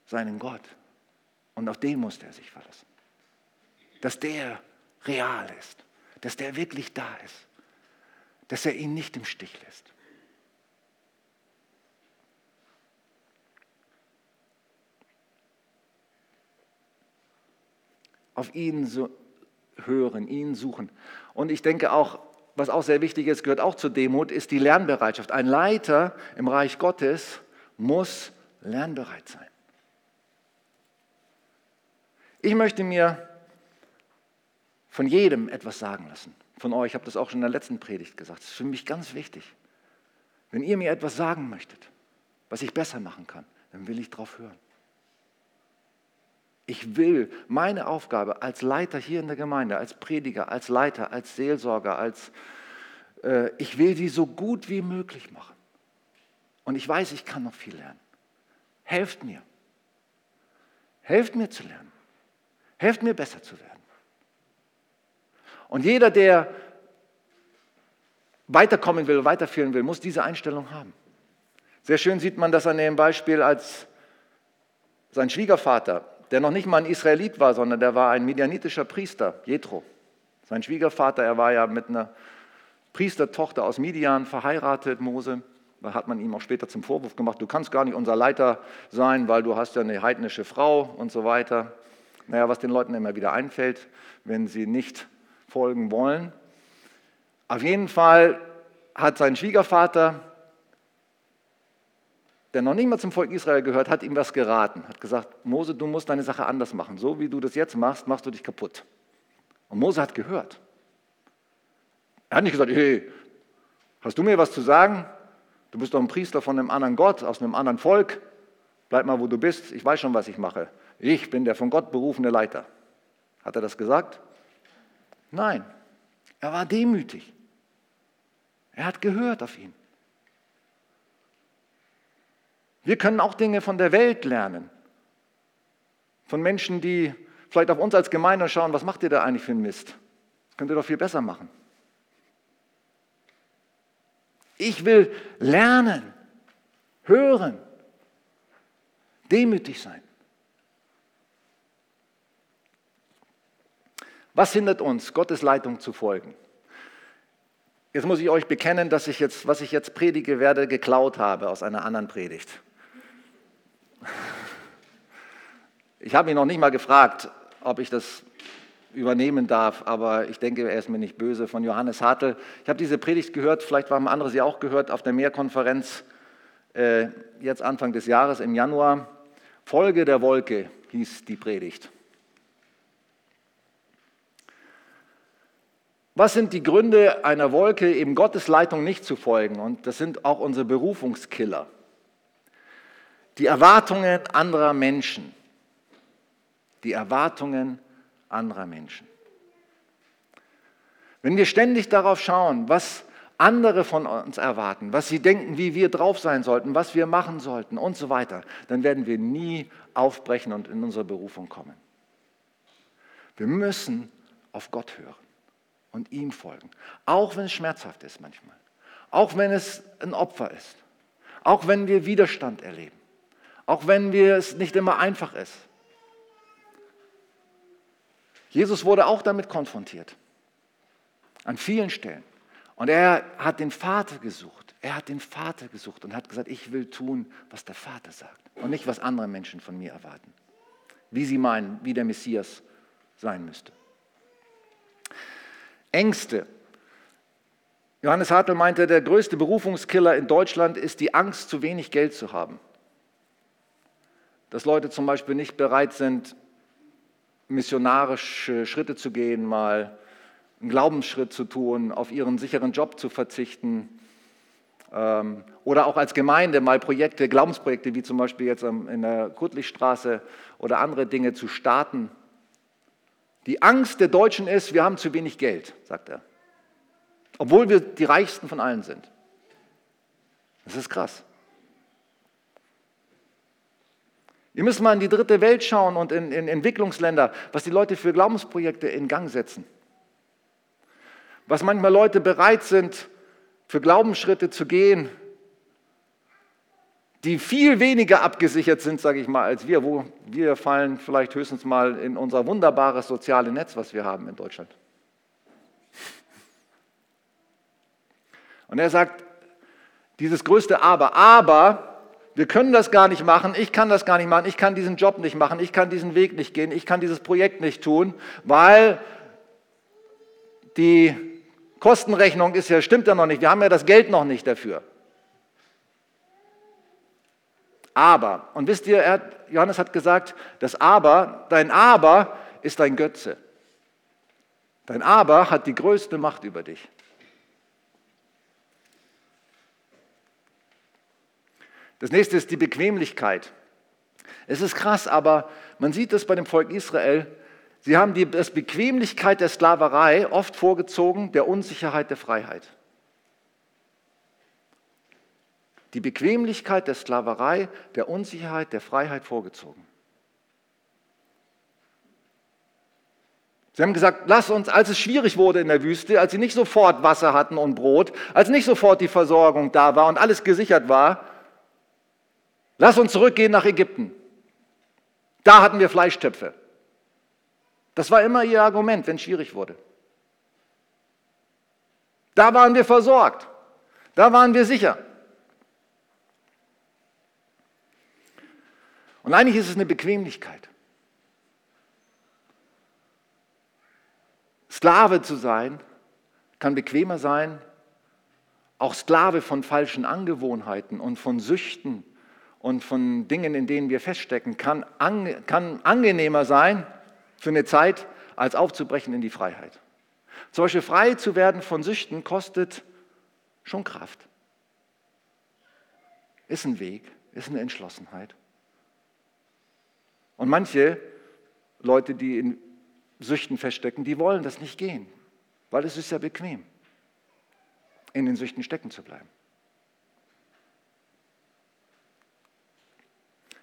seinen Gott. Und auf den musste er sich verlassen. Dass der real ist, dass der wirklich da ist, dass er ihn nicht im Stich lässt. Auf ihn so hören, ihn suchen. Und ich denke auch, was auch sehr wichtig ist, gehört auch zur Demut, ist die Lernbereitschaft. Ein Leiter im Reich Gottes muss lernbereit sein. Ich möchte mir von jedem etwas sagen lassen. Von euch, ich habe das auch schon in der letzten Predigt gesagt. Das ist für mich ganz wichtig. Wenn ihr mir etwas sagen möchtet, was ich besser machen kann, dann will ich darauf hören. Ich will meine Aufgabe als Leiter hier in der Gemeinde, als Prediger, als Leiter, als Seelsorger, als äh, ich will die so gut wie möglich machen. Und ich weiß, ich kann noch viel lernen. Helft mir. Helft mir zu lernen. Helft mir besser zu werden. Und jeder, der weiterkommen will, weiterführen will, muss diese Einstellung haben. Sehr schön sieht man das an dem Beispiel, als sein Schwiegervater, der noch nicht mal ein Israelit war, sondern der war ein medianitischer Priester, Jethro. Sein Schwiegervater, er war ja mit einer Priestertochter aus Midian verheiratet, Mose. Da hat man ihm auch später zum Vorwurf gemacht, du kannst gar nicht unser Leiter sein, weil du hast ja eine heidnische Frau und so weiter. Naja, was den Leuten immer wieder einfällt, wenn sie nicht folgen wollen. Auf jeden Fall hat sein Schwiegervater, der noch nicht mal zum Volk Israel gehört, hat ihm was geraten. Hat gesagt, Mose, du musst deine Sache anders machen. So wie du das jetzt machst, machst du dich kaputt. Und Mose hat gehört. Er hat nicht gesagt, hey, hast du mir was zu sagen? Du bist doch ein Priester von einem anderen Gott, aus einem anderen Volk. Bleib mal, wo du bist. Ich weiß schon, was ich mache. Ich bin der von Gott berufene Leiter. Hat er das gesagt? Nein, er war demütig. Er hat gehört auf ihn. Wir können auch Dinge von der Welt lernen. Von Menschen, die vielleicht auf uns als Gemeinde schauen, was macht ihr da eigentlich für einen Mist? Das könnt ihr doch viel besser machen. Ich will lernen, hören, demütig sein. Was hindert uns, Gottes Leitung zu folgen? Jetzt muss ich euch bekennen, dass ich jetzt, was ich jetzt predige werde, geklaut habe aus einer anderen Predigt. Ich habe ihn noch nicht mal gefragt, ob ich das übernehmen darf, aber ich denke, er ist mir nicht böse, von Johannes Hartl. Ich habe diese Predigt gehört, vielleicht haben andere sie auch gehört, auf der Mehrkonferenz äh, jetzt Anfang des Jahres im Januar. Folge der Wolke hieß die Predigt. Was sind die Gründe einer Wolke, eben Gottes Leitung nicht zu folgen? Und das sind auch unsere Berufungskiller. Die Erwartungen anderer Menschen. Die Erwartungen anderer Menschen. Wenn wir ständig darauf schauen, was andere von uns erwarten, was sie denken, wie wir drauf sein sollten, was wir machen sollten und so weiter, dann werden wir nie aufbrechen und in unsere Berufung kommen. Wir müssen auf Gott hören und ihm folgen. Auch wenn es schmerzhaft ist manchmal. Auch wenn es ein Opfer ist. Auch wenn wir Widerstand erleben. Auch wenn wir es nicht immer einfach ist. Jesus wurde auch damit konfrontiert. An vielen Stellen. Und er hat den Vater gesucht. Er hat den Vater gesucht und hat gesagt, ich will tun, was der Vater sagt. Und nicht, was andere Menschen von mir erwarten. Wie sie meinen, wie der Messias sein müsste. Ängste. Johannes Hartl meinte, der größte Berufungskiller in Deutschland ist die Angst, zu wenig Geld zu haben. Dass Leute zum Beispiel nicht bereit sind, missionarische Schritte zu gehen, mal einen Glaubensschritt zu tun, auf ihren sicheren Job zu verzichten ähm, oder auch als Gemeinde mal Projekte, Glaubensprojekte wie zum Beispiel jetzt in der Kurtlichstraße oder andere Dinge zu starten die Angst der Deutschen ist, wir haben zu wenig Geld, sagt er. Obwohl wir die reichsten von allen sind. Das ist krass. Ihr müsst mal in die dritte Welt schauen und in, in Entwicklungsländer, was die Leute für Glaubensprojekte in Gang setzen. Was manchmal Leute bereit sind, für Glaubensschritte zu gehen, die viel weniger abgesichert sind, sage ich mal, als wir. Wo wir fallen vielleicht höchstens mal in unser wunderbares soziale Netz, was wir haben in Deutschland. Und er sagt, dieses größte Aber, aber wir können das gar nicht machen, ich kann das gar nicht machen, ich kann diesen Job nicht machen, ich kann diesen Weg nicht gehen, ich kann dieses Projekt nicht tun, weil die Kostenrechnung ist ja, stimmt ja noch nicht, wir haben ja das Geld noch nicht dafür. Aber, und wisst ihr, hat, Johannes hat gesagt, das Aber, dein Aber ist dein Götze. Dein Aber hat die größte Macht über dich. Das nächste ist die Bequemlichkeit. Es ist krass, aber man sieht es bei dem Volk Israel. Sie haben die das Bequemlichkeit der Sklaverei oft vorgezogen der Unsicherheit der Freiheit. die Bequemlichkeit der Sklaverei, der Unsicherheit, der Freiheit vorgezogen. Sie haben gesagt, lass uns, als es schwierig wurde in der Wüste, als sie nicht sofort Wasser hatten und Brot, als nicht sofort die Versorgung da war und alles gesichert war, lass uns zurückgehen nach Ägypten. Da hatten wir Fleischtöpfe. Das war immer ihr Argument, wenn es schwierig wurde. Da waren wir versorgt. Da waren wir sicher. Und eigentlich ist es eine Bequemlichkeit. Sklave zu sein kann bequemer sein, auch Sklave von falschen Angewohnheiten und von Süchten und von Dingen, in denen wir feststecken, kann, an, kann angenehmer sein für eine Zeit, als aufzubrechen in die Freiheit. Zum Beispiel frei zu werden von Süchten kostet schon Kraft. Ist ein Weg, ist eine Entschlossenheit. Und manche Leute, die in Süchten feststecken, die wollen das nicht gehen, weil es ist ja bequem, in den Süchten stecken zu bleiben.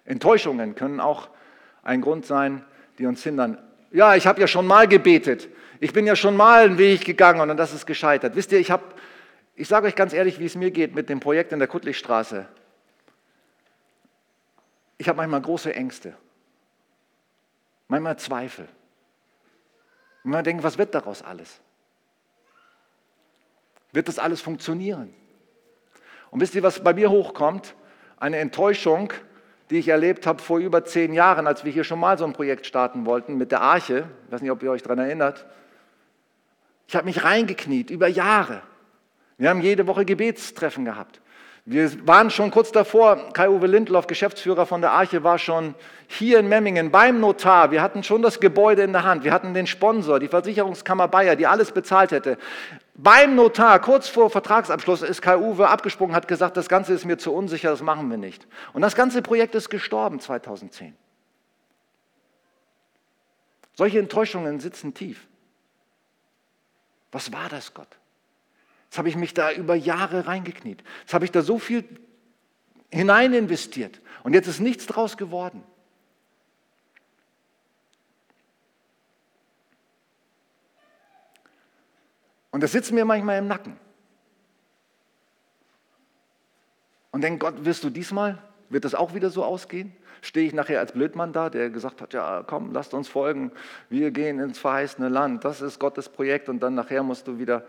Enttäuschungen können auch ein Grund sein, die uns hindern. Ja, ich habe ja schon mal gebetet. Ich bin ja schon mal einen Weg gegangen und das ist gescheitert. Wisst ihr, ich habe, ich sage euch ganz ehrlich, wie es mir geht mit dem Projekt in der Kuttlichstraße. Ich habe manchmal große Ängste manchmal Zweifel. Und man denkt, was wird daraus alles? Wird das alles funktionieren? Und wisst ihr, was bei mir hochkommt? Eine Enttäuschung, die ich erlebt habe vor über zehn Jahren, als wir hier schon mal so ein Projekt starten wollten mit der Arche. Ich weiß nicht, ob ihr euch daran erinnert. Ich habe mich reingekniet über Jahre. Wir haben jede Woche Gebetstreffen gehabt. Wir waren schon kurz davor, Kai-Uwe Lindloff, Geschäftsführer von der Arche, war schon hier in Memmingen beim Notar. Wir hatten schon das Gebäude in der Hand. Wir hatten den Sponsor, die Versicherungskammer Bayer, die alles bezahlt hätte. Beim Notar, kurz vor Vertragsabschluss, ist Kai-Uwe abgesprungen, hat gesagt, das Ganze ist mir zu unsicher, das machen wir nicht. Und das ganze Projekt ist gestorben 2010. Solche Enttäuschungen sitzen tief. Was war das, Gott? Jetzt habe ich mich da über Jahre reingekniet. Jetzt habe ich da so viel hinein investiert. Und jetzt ist nichts draus geworden. Und das sitzt mir manchmal im Nacken. Und denke, Gott, wirst du diesmal, wird das auch wieder so ausgehen? Stehe ich nachher als Blödmann da, der gesagt hat, ja, komm, lasst uns folgen, wir gehen ins verheißene Land, das ist Gottes Projekt und dann nachher musst du wieder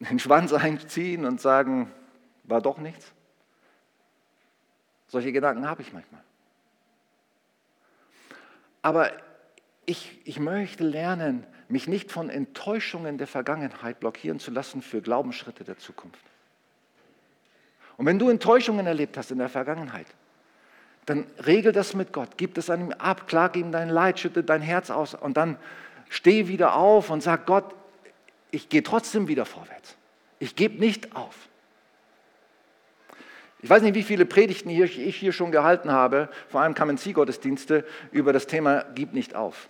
den Schwanz einziehen und sagen, war doch nichts? Solche Gedanken habe ich manchmal. Aber ich, ich möchte lernen, mich nicht von Enttäuschungen der Vergangenheit blockieren zu lassen für Glaubensschritte der Zukunft. Und wenn du Enttäuschungen erlebt hast in der Vergangenheit, dann regel das mit Gott, gib das an ihm ab, klag ihm dein Leid, schütte dein Herz aus und dann steh wieder auf und sag Gott, ich gehe trotzdem wieder vorwärts. Ich gebe nicht auf. Ich weiß nicht, wie viele Predigten ich hier schon gehalten habe, vor allem kamen gottesdienste über das Thema Gib nicht auf.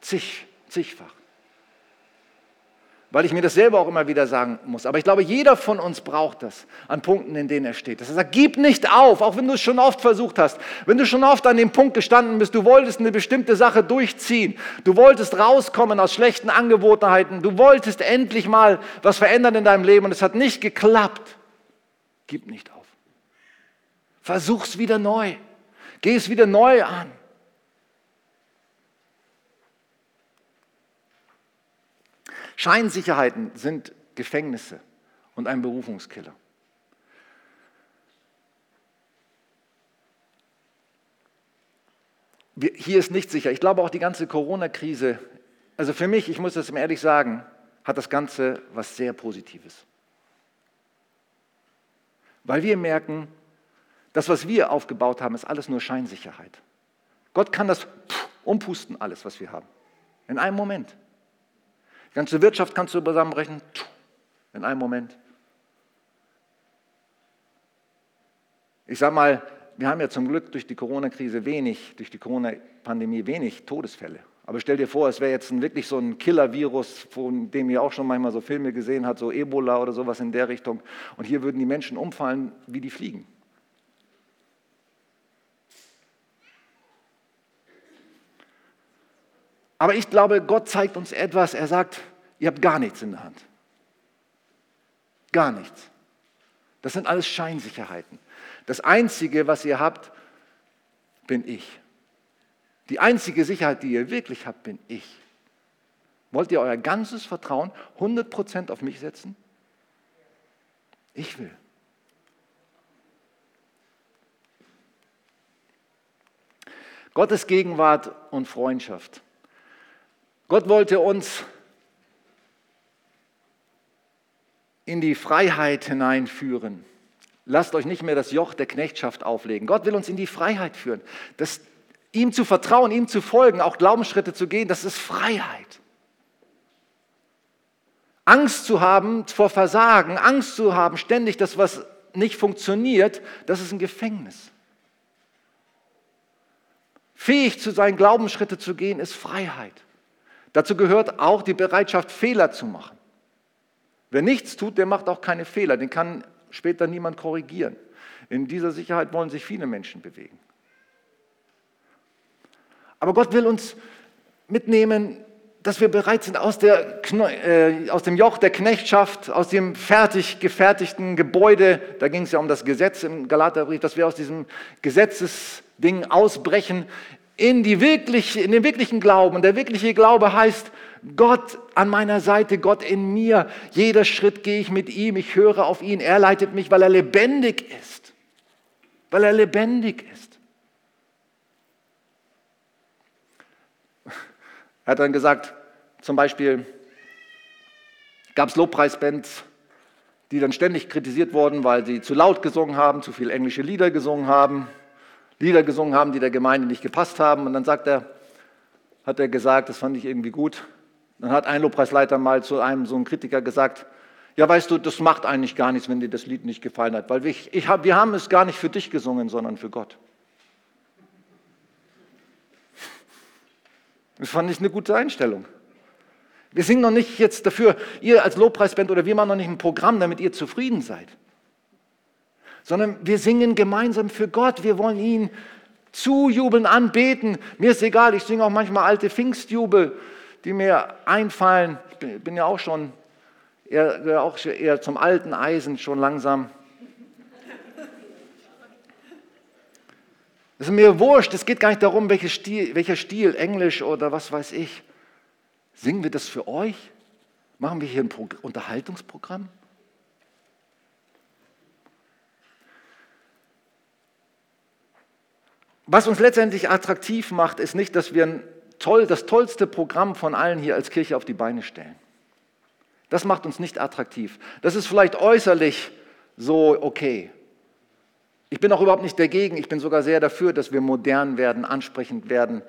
Zig, zigfach weil ich mir das selber auch immer wieder sagen muss. Aber ich glaube, jeder von uns braucht das an Punkten, in denen er steht. Dass er sagt, gib nicht auf, auch wenn du es schon oft versucht hast. Wenn du schon oft an dem Punkt gestanden bist, du wolltest eine bestimmte Sache durchziehen. Du wolltest rauskommen aus schlechten Angewohnheiten. Du wolltest endlich mal was verändern in deinem Leben und es hat nicht geklappt. Gib nicht auf. Versuch's wieder neu. Geh es wieder neu an. Scheinsicherheiten sind Gefängnisse und ein Berufungskiller. hier ist nicht sicher. Ich glaube auch die ganze Corona-Krise also für mich, ich muss das ehrlich sagen, hat das Ganze was sehr Positives. Weil wir merken, das, was wir aufgebaut haben, ist alles nur Scheinsicherheit. Gott kann das umpusten, alles, was wir haben. In einem Moment. Die ganze Wirtschaft kannst du zusammenbrechen, in einem Moment. Ich sage mal, wir haben ja zum Glück durch die Corona-Krise wenig, durch die Corona-Pandemie wenig Todesfälle. Aber stell dir vor, es wäre jetzt ein, wirklich so ein Killer-Virus, von dem ihr auch schon manchmal so Filme gesehen habt, so Ebola oder sowas in der Richtung. Und hier würden die Menschen umfallen, wie die fliegen. Aber ich glaube, Gott zeigt uns etwas. Er sagt, ihr habt gar nichts in der Hand. Gar nichts. Das sind alles Scheinsicherheiten. Das Einzige, was ihr habt, bin ich. Die einzige Sicherheit, die ihr wirklich habt, bin ich. Wollt ihr euer ganzes Vertrauen 100% auf mich setzen? Ich will. Gottes Gegenwart und Freundschaft. Gott wollte uns in die Freiheit hineinführen. Lasst euch nicht mehr das Joch der Knechtschaft auflegen. Gott will uns in die Freiheit führen. Das Ihm zu vertrauen, ihm zu folgen, auch Glaubensschritte zu gehen, das ist Freiheit. Angst zu haben vor Versagen, Angst zu haben ständig, dass was nicht funktioniert, das ist ein Gefängnis. Fähig zu sein, Glaubensschritte zu gehen, ist Freiheit. Dazu gehört auch die Bereitschaft, Fehler zu machen. Wer nichts tut, der macht auch keine Fehler, den kann später niemand korrigieren. In dieser Sicherheit wollen sich viele Menschen bewegen. Aber Gott will uns mitnehmen, dass wir bereit sind, aus, der, äh, aus dem Joch der Knechtschaft, aus dem fertig gefertigten Gebäude, da ging es ja um das Gesetz im Galaterbrief, dass wir aus diesem Gesetzesding ausbrechen in, die wirklich, in den wirklichen Glauben. Und der wirkliche Glaube heißt, Gott an meiner Seite, Gott in mir. Jeder Schritt gehe ich mit ihm, ich höre auf ihn. Er leitet mich, weil er lebendig ist. Weil er lebendig ist. Er hat dann gesagt, zum Beispiel gab es Lobpreisbands, die dann ständig kritisiert wurden, weil sie zu laut gesungen haben, zu viel englische Lieder gesungen haben, Lieder gesungen haben, die der Gemeinde nicht gepasst haben. Und dann sagt er, hat er gesagt, das fand ich irgendwie gut. Dann hat ein Lobpreisleiter mal zu einem so einem Kritiker gesagt, ja, weißt du, das macht eigentlich gar nichts, wenn dir das Lied nicht gefallen hat, weil ich, ich hab, wir haben es gar nicht für dich gesungen, sondern für Gott. Das fand ich eine gute Einstellung. Wir singen noch nicht jetzt dafür, ihr als Lobpreisband oder wir machen noch nicht ein Programm, damit ihr zufrieden seid. Sondern wir singen gemeinsam für Gott. Wir wollen ihn zujubeln, anbeten. Mir ist egal, ich singe auch manchmal alte Pfingstjubel, die mir einfallen. Ich bin ja auch schon eher, auch eher zum alten Eisen schon langsam. Es ist mir wurscht, es geht gar nicht darum, welcher Stil, welcher Stil, Englisch oder was weiß ich. Singen wir das für euch? Machen wir hier ein Pro Unterhaltungsprogramm? Was uns letztendlich attraktiv macht, ist nicht, dass wir ein toll, das tollste Programm von allen hier als Kirche auf die Beine stellen. Das macht uns nicht attraktiv. Das ist vielleicht äußerlich so okay. Ich bin auch überhaupt nicht dagegen, ich bin sogar sehr dafür, dass wir modern werden, ansprechend werden,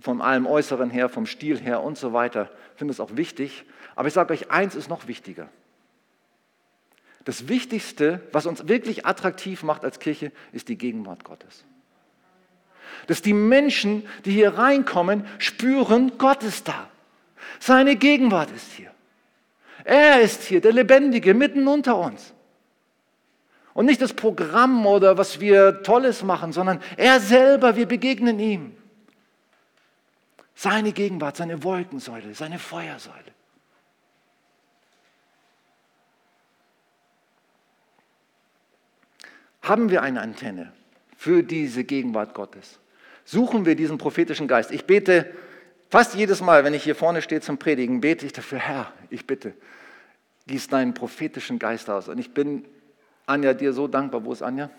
von allem Äußeren her, vom Stil her und so weiter. Ich finde es auch wichtig. Aber ich sage euch, eins ist noch wichtiger. Das Wichtigste, was uns wirklich attraktiv macht als Kirche, ist die Gegenwart Gottes. Dass die Menschen, die hier reinkommen, spüren, Gott ist da. Seine Gegenwart ist hier. Er ist hier, der Lebendige, mitten unter uns. Und nicht das Programm oder was wir Tolles machen, sondern er selber, wir begegnen ihm. Seine Gegenwart, seine Wolkensäule, seine Feuersäule. Haben wir eine Antenne für diese Gegenwart Gottes? Suchen wir diesen prophetischen Geist? Ich bete fast jedes Mal, wenn ich hier vorne stehe zum Predigen, bete ich dafür, Herr, ich bitte, gieß deinen prophetischen Geist aus. Und ich bin Anja dir so dankbar. Wo ist Anja?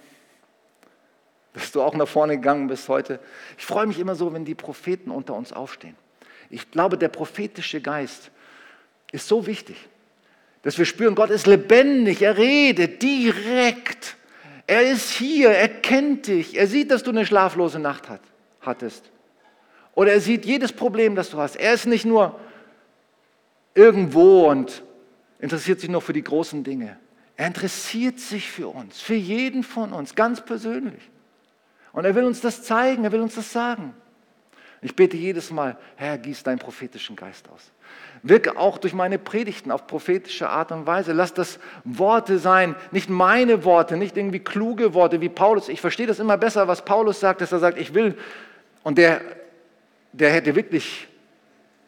Dass du auch nach vorne gegangen bist heute. Ich freue mich immer so, wenn die Propheten unter uns aufstehen. Ich glaube, der prophetische Geist ist so wichtig, dass wir spüren, Gott ist lebendig, er redet direkt. Er ist hier, er kennt dich, er sieht, dass du eine schlaflose Nacht hat, hattest. Oder er sieht jedes Problem, das du hast. Er ist nicht nur irgendwo und interessiert sich nur für die großen Dinge. Er interessiert sich für uns, für jeden von uns, ganz persönlich. Und er will uns das zeigen, er will uns das sagen. Ich bete jedes Mal, Herr, gieß deinen prophetischen Geist aus. Wirke auch durch meine Predigten auf prophetische Art und Weise. Lass das Worte sein, nicht meine Worte, nicht irgendwie kluge Worte wie Paulus. Ich verstehe das immer besser, was Paulus sagt, dass er sagt, ich will. Und der, der hätte wirklich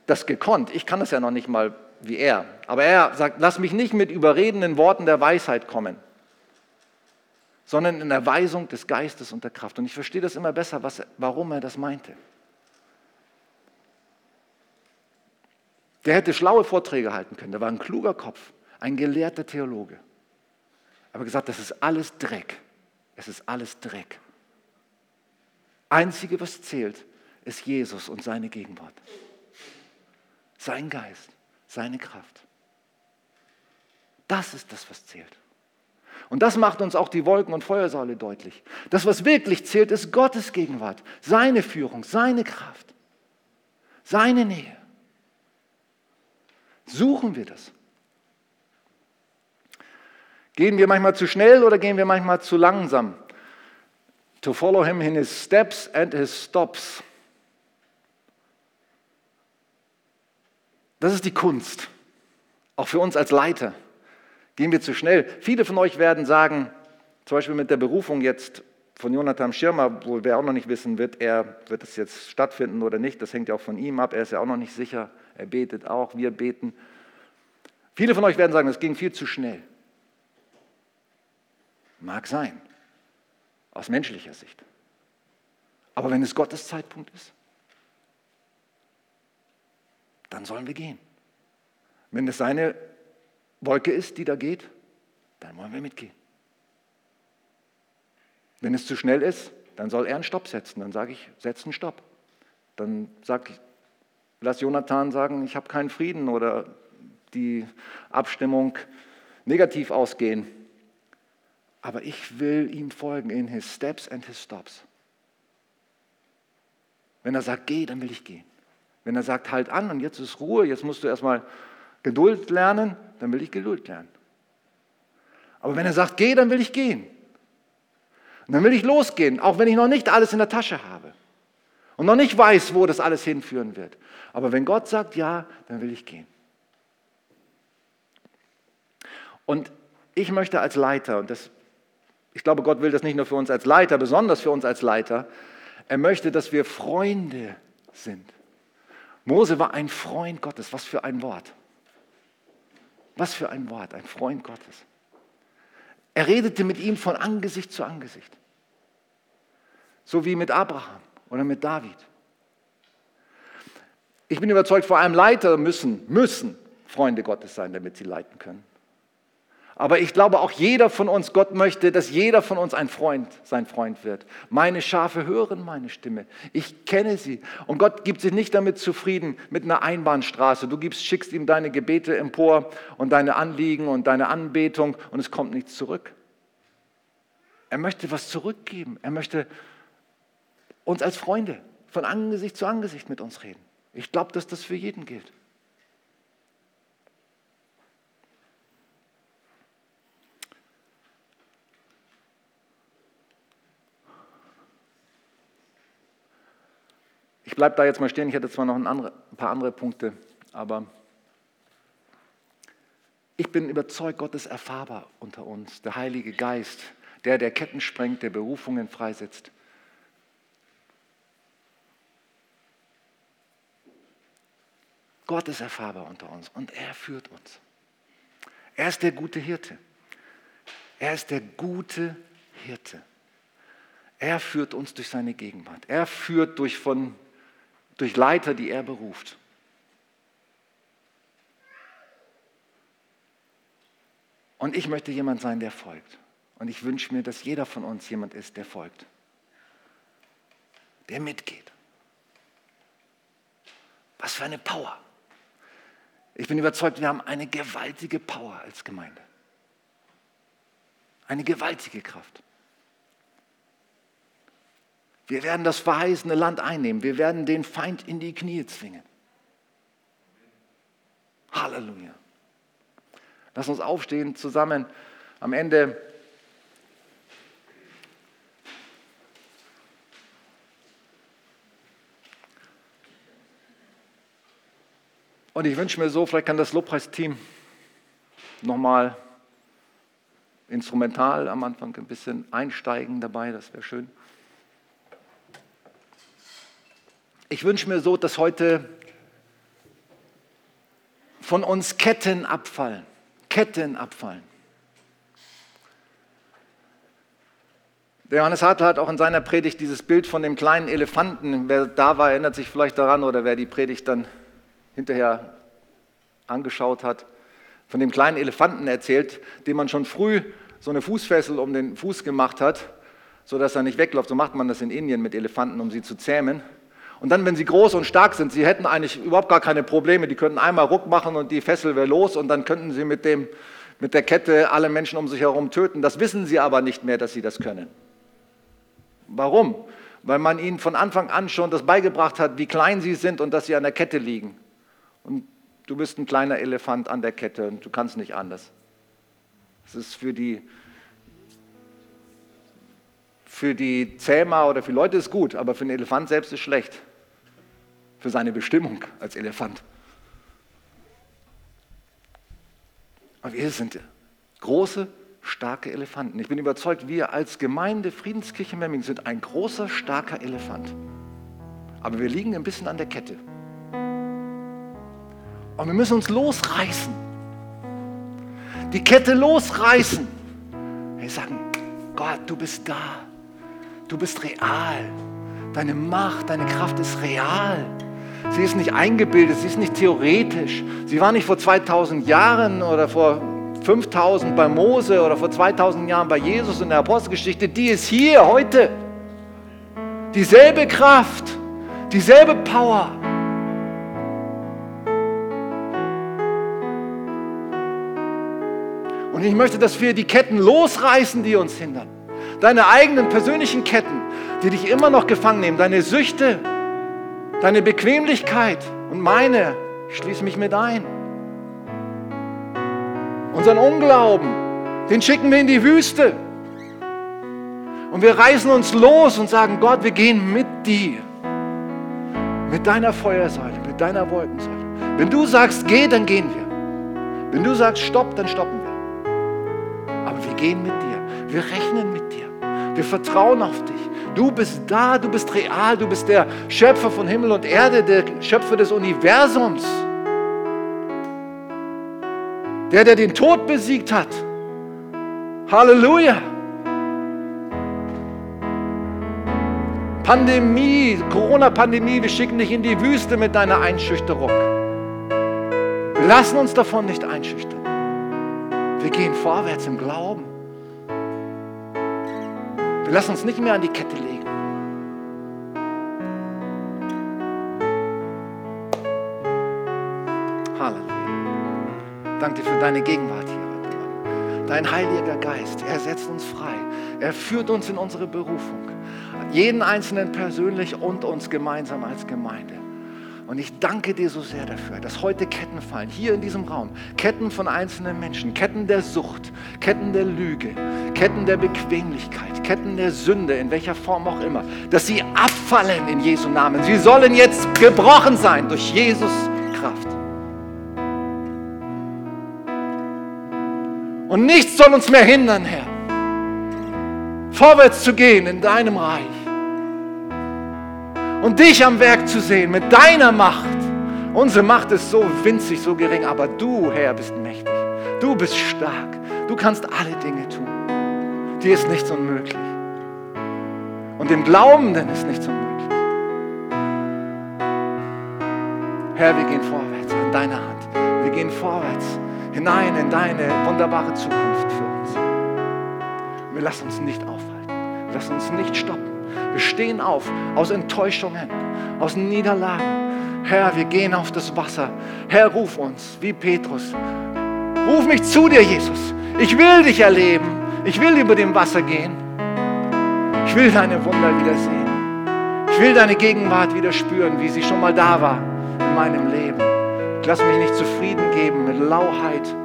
das gekonnt. Ich kann das ja noch nicht mal wie er. Aber er sagt, lass mich nicht mit überredenden Worten der Weisheit kommen, sondern in der Weisung des Geistes und der Kraft. Und ich verstehe das immer besser, was, warum er das meinte. Der hätte schlaue Vorträge halten können. Der war ein kluger Kopf, ein gelehrter Theologe. Aber gesagt, das ist alles Dreck. Es ist alles Dreck. Einzige, was zählt, ist Jesus und seine Gegenwart. Sein Geist seine Kraft. Das ist das, was zählt. Und das macht uns auch die Wolken- und Feuersäule deutlich. Das, was wirklich zählt, ist Gottes Gegenwart, seine Führung, seine Kraft, seine Nähe. Suchen wir das? Gehen wir manchmal zu schnell oder gehen wir manchmal zu langsam? To follow him in his steps and his stops. Das ist die Kunst, auch für uns als Leiter. Gehen wir zu schnell. Viele von euch werden sagen, zum Beispiel mit der Berufung jetzt von Jonathan Schirmer, wo wir auch noch nicht wissen, wird er, wird es jetzt stattfinden oder nicht, das hängt ja auch von ihm ab, er ist ja auch noch nicht sicher, er betet auch, wir beten. Viele von euch werden sagen, das ging viel zu schnell. Mag sein, aus menschlicher Sicht. Aber wenn es Gottes Zeitpunkt ist, dann sollen wir gehen. Wenn es seine Wolke ist, die da geht, dann wollen wir mitgehen. Wenn es zu schnell ist, dann soll er einen Stopp setzen. Dann sage ich, setz einen Stopp. Dann sag, lass Jonathan sagen, ich habe keinen Frieden oder die Abstimmung negativ ausgehen. Aber ich will ihm folgen in his steps and his stops. Wenn er sagt, geh, dann will ich gehen. Wenn er sagt, halt an und jetzt ist Ruhe, jetzt musst du erstmal Geduld lernen, dann will ich Geduld lernen. Aber wenn er sagt, geh, dann will ich gehen. Und dann will ich losgehen, auch wenn ich noch nicht alles in der Tasche habe und noch nicht weiß, wo das alles hinführen wird. Aber wenn Gott sagt ja, dann will ich gehen. Und ich möchte als Leiter, und das, ich glaube, Gott will das nicht nur für uns als Leiter, besonders für uns als Leiter, er möchte, dass wir Freunde sind. Mose war ein Freund Gottes. Was für ein Wort. Was für ein Wort, ein Freund Gottes. Er redete mit ihm von Angesicht zu Angesicht. So wie mit Abraham oder mit David. Ich bin überzeugt, vor allem Leiter müssen, müssen Freunde Gottes sein, damit sie leiten können. Aber ich glaube auch jeder von uns, Gott möchte, dass jeder von uns ein Freund, sein Freund wird. Meine Schafe hören meine Stimme. Ich kenne sie. Und Gott gibt sich nicht damit zufrieden mit einer Einbahnstraße. Du gibst, schickst ihm deine Gebete empor und deine Anliegen und deine Anbetung und es kommt nichts zurück. Er möchte was zurückgeben. Er möchte uns als Freunde von Angesicht zu Angesicht mit uns reden. Ich glaube, dass das für jeden gilt. Ich bleibe da jetzt mal stehen. Ich hätte zwar noch ein, andere, ein paar andere Punkte, aber ich bin überzeugt, Gott ist erfahrbar unter uns. Der Heilige Geist, der, der Ketten sprengt, der Berufungen freisetzt. Gott ist erfahrbar unter uns und er führt uns. Er ist der gute Hirte. Er ist der gute Hirte. Er führt uns durch seine Gegenwart. Er führt durch von durch Leiter, die er beruft. Und ich möchte jemand sein, der folgt. Und ich wünsche mir, dass jeder von uns jemand ist, der folgt. Der mitgeht. Was für eine Power. Ich bin überzeugt, wir haben eine gewaltige Power als Gemeinde. Eine gewaltige Kraft. Wir werden das verheißene Land einnehmen. Wir werden den Feind in die Knie zwingen. Halleluja. Lass uns aufstehen zusammen am Ende. Und ich wünsche mir so, vielleicht kann das Lobpreisteam nochmal instrumental am Anfang ein bisschen einsteigen dabei, das wäre schön. Ich wünsche mir so, dass heute von uns Ketten abfallen. Ketten abfallen. Der Johannes Hartl hat auch in seiner Predigt dieses Bild von dem kleinen Elefanten. Wer da war, erinnert sich vielleicht daran oder wer die Predigt dann hinterher angeschaut hat, von dem kleinen Elefanten erzählt, dem man schon früh so eine Fußfessel um den Fuß gemacht hat, sodass er nicht wegläuft. So macht man das in Indien mit Elefanten, um sie zu zähmen. Und dann, wenn sie groß und stark sind, sie hätten eigentlich überhaupt gar keine Probleme. Die könnten einmal Ruck machen und die Fessel wäre los und dann könnten sie mit, dem, mit der Kette alle Menschen um sich herum töten. Das wissen sie aber nicht mehr, dass sie das können. Warum? Weil man ihnen von Anfang an schon das beigebracht hat, wie klein sie sind und dass sie an der Kette liegen. Und du bist ein kleiner Elefant an der Kette und du kannst nicht anders. Das ist für die, für die Zähmer oder für Leute ist gut, aber für den Elefant selbst ist schlecht. Für seine Bestimmung als Elefant. Aber wir sind große, starke Elefanten. Ich bin überzeugt, wir als Gemeinde Friedenskirche Memming sind ein großer, starker Elefant. Aber wir liegen ein bisschen an der Kette. Und wir müssen uns losreißen. Die Kette losreißen. Wir sagen, Gott, du bist da. Du bist real. Deine Macht, deine Kraft ist real. Sie ist nicht eingebildet, sie ist nicht theoretisch. Sie war nicht vor 2000 Jahren oder vor 5000 bei Mose oder vor 2000 Jahren bei Jesus in der Apostelgeschichte. Die ist hier heute. Dieselbe Kraft, dieselbe Power. Und ich möchte, dass wir die Ketten losreißen, die uns hindern. Deine eigenen persönlichen Ketten, die dich immer noch gefangen nehmen. Deine Süchte, deine Bequemlichkeit und meine. Ich schließe mich mit ein. Unseren Unglauben, den schicken wir in die Wüste. Und wir reißen uns los und sagen, Gott, wir gehen mit dir. Mit deiner Feuersäule, mit deiner Wolkensäule. Wenn du sagst, geh, dann gehen wir. Wenn du sagst, stopp, dann stoppen wir aber wir gehen mit dir. Wir rechnen mit dir. Wir vertrauen auf dich. Du bist da, du bist real, du bist der Schöpfer von Himmel und Erde, der Schöpfer des Universums. Der, der den Tod besiegt hat. Halleluja. Pandemie, Corona-Pandemie, wir schicken dich in die Wüste mit deiner Einschüchterung. Wir lassen uns davon nicht einschüchtern. Wir gehen vorwärts im Glauben. Wir lassen uns nicht mehr an die Kette legen. Halleluja. Danke dir für deine Gegenwart hier. Dein Heiliger Geist, er setzt uns frei. Er führt uns in unsere Berufung. Jeden Einzelnen persönlich und uns gemeinsam als Gemeinde. Und ich danke dir so sehr dafür, dass heute Ketten fallen, hier in diesem Raum. Ketten von einzelnen Menschen, Ketten der Sucht, Ketten der Lüge, Ketten der Bequemlichkeit, Ketten der Sünde, in welcher Form auch immer, dass sie abfallen in Jesu Namen. Sie sollen jetzt gebrochen sein durch Jesus Kraft. Und nichts soll uns mehr hindern, Herr, vorwärts zu gehen in deinem Reich und dich am Werk zu sehen mit deiner Macht. Unsere Macht ist so winzig, so gering, aber du, Herr, bist mächtig. Du bist stark. Du kannst alle Dinge tun. Dir ist nichts unmöglich. Und dem Glaubenden ist nichts unmöglich. Herr, wir gehen vorwärts an deiner Hand. Wir gehen vorwärts hinein in deine wunderbare Zukunft für uns. Wir lassen uns nicht aufhalten. Lass uns nicht stoppen Wir stehen auf aus Enttäuschungen, aus Niederlagen. Herr, wir gehen auf das Wasser. Herr, ruf uns, wie Petrus. Ruf mich zu dir, Jesus. Ich will dich erleben. Ich will über dem Wasser gehen. Ich will deine Wunder wiedersehen. Ich will deine Gegenwart wieder spüren, wie sie schon mal da war in meinem Leben. Ich lasse mich nicht zufrieden geben mit Lauheit,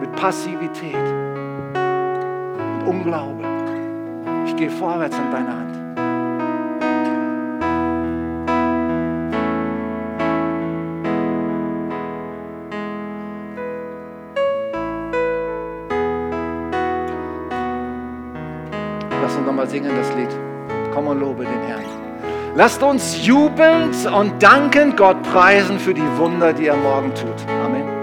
mit Passivität, mit Unglaube. Ich gehe vorwärts in deine Hand. Nochmal singen das Lied. Komm und lobe den Herrn. Lasst uns jubelnd und dankend Gott preisen für die Wunder, die er morgen tut. Amen.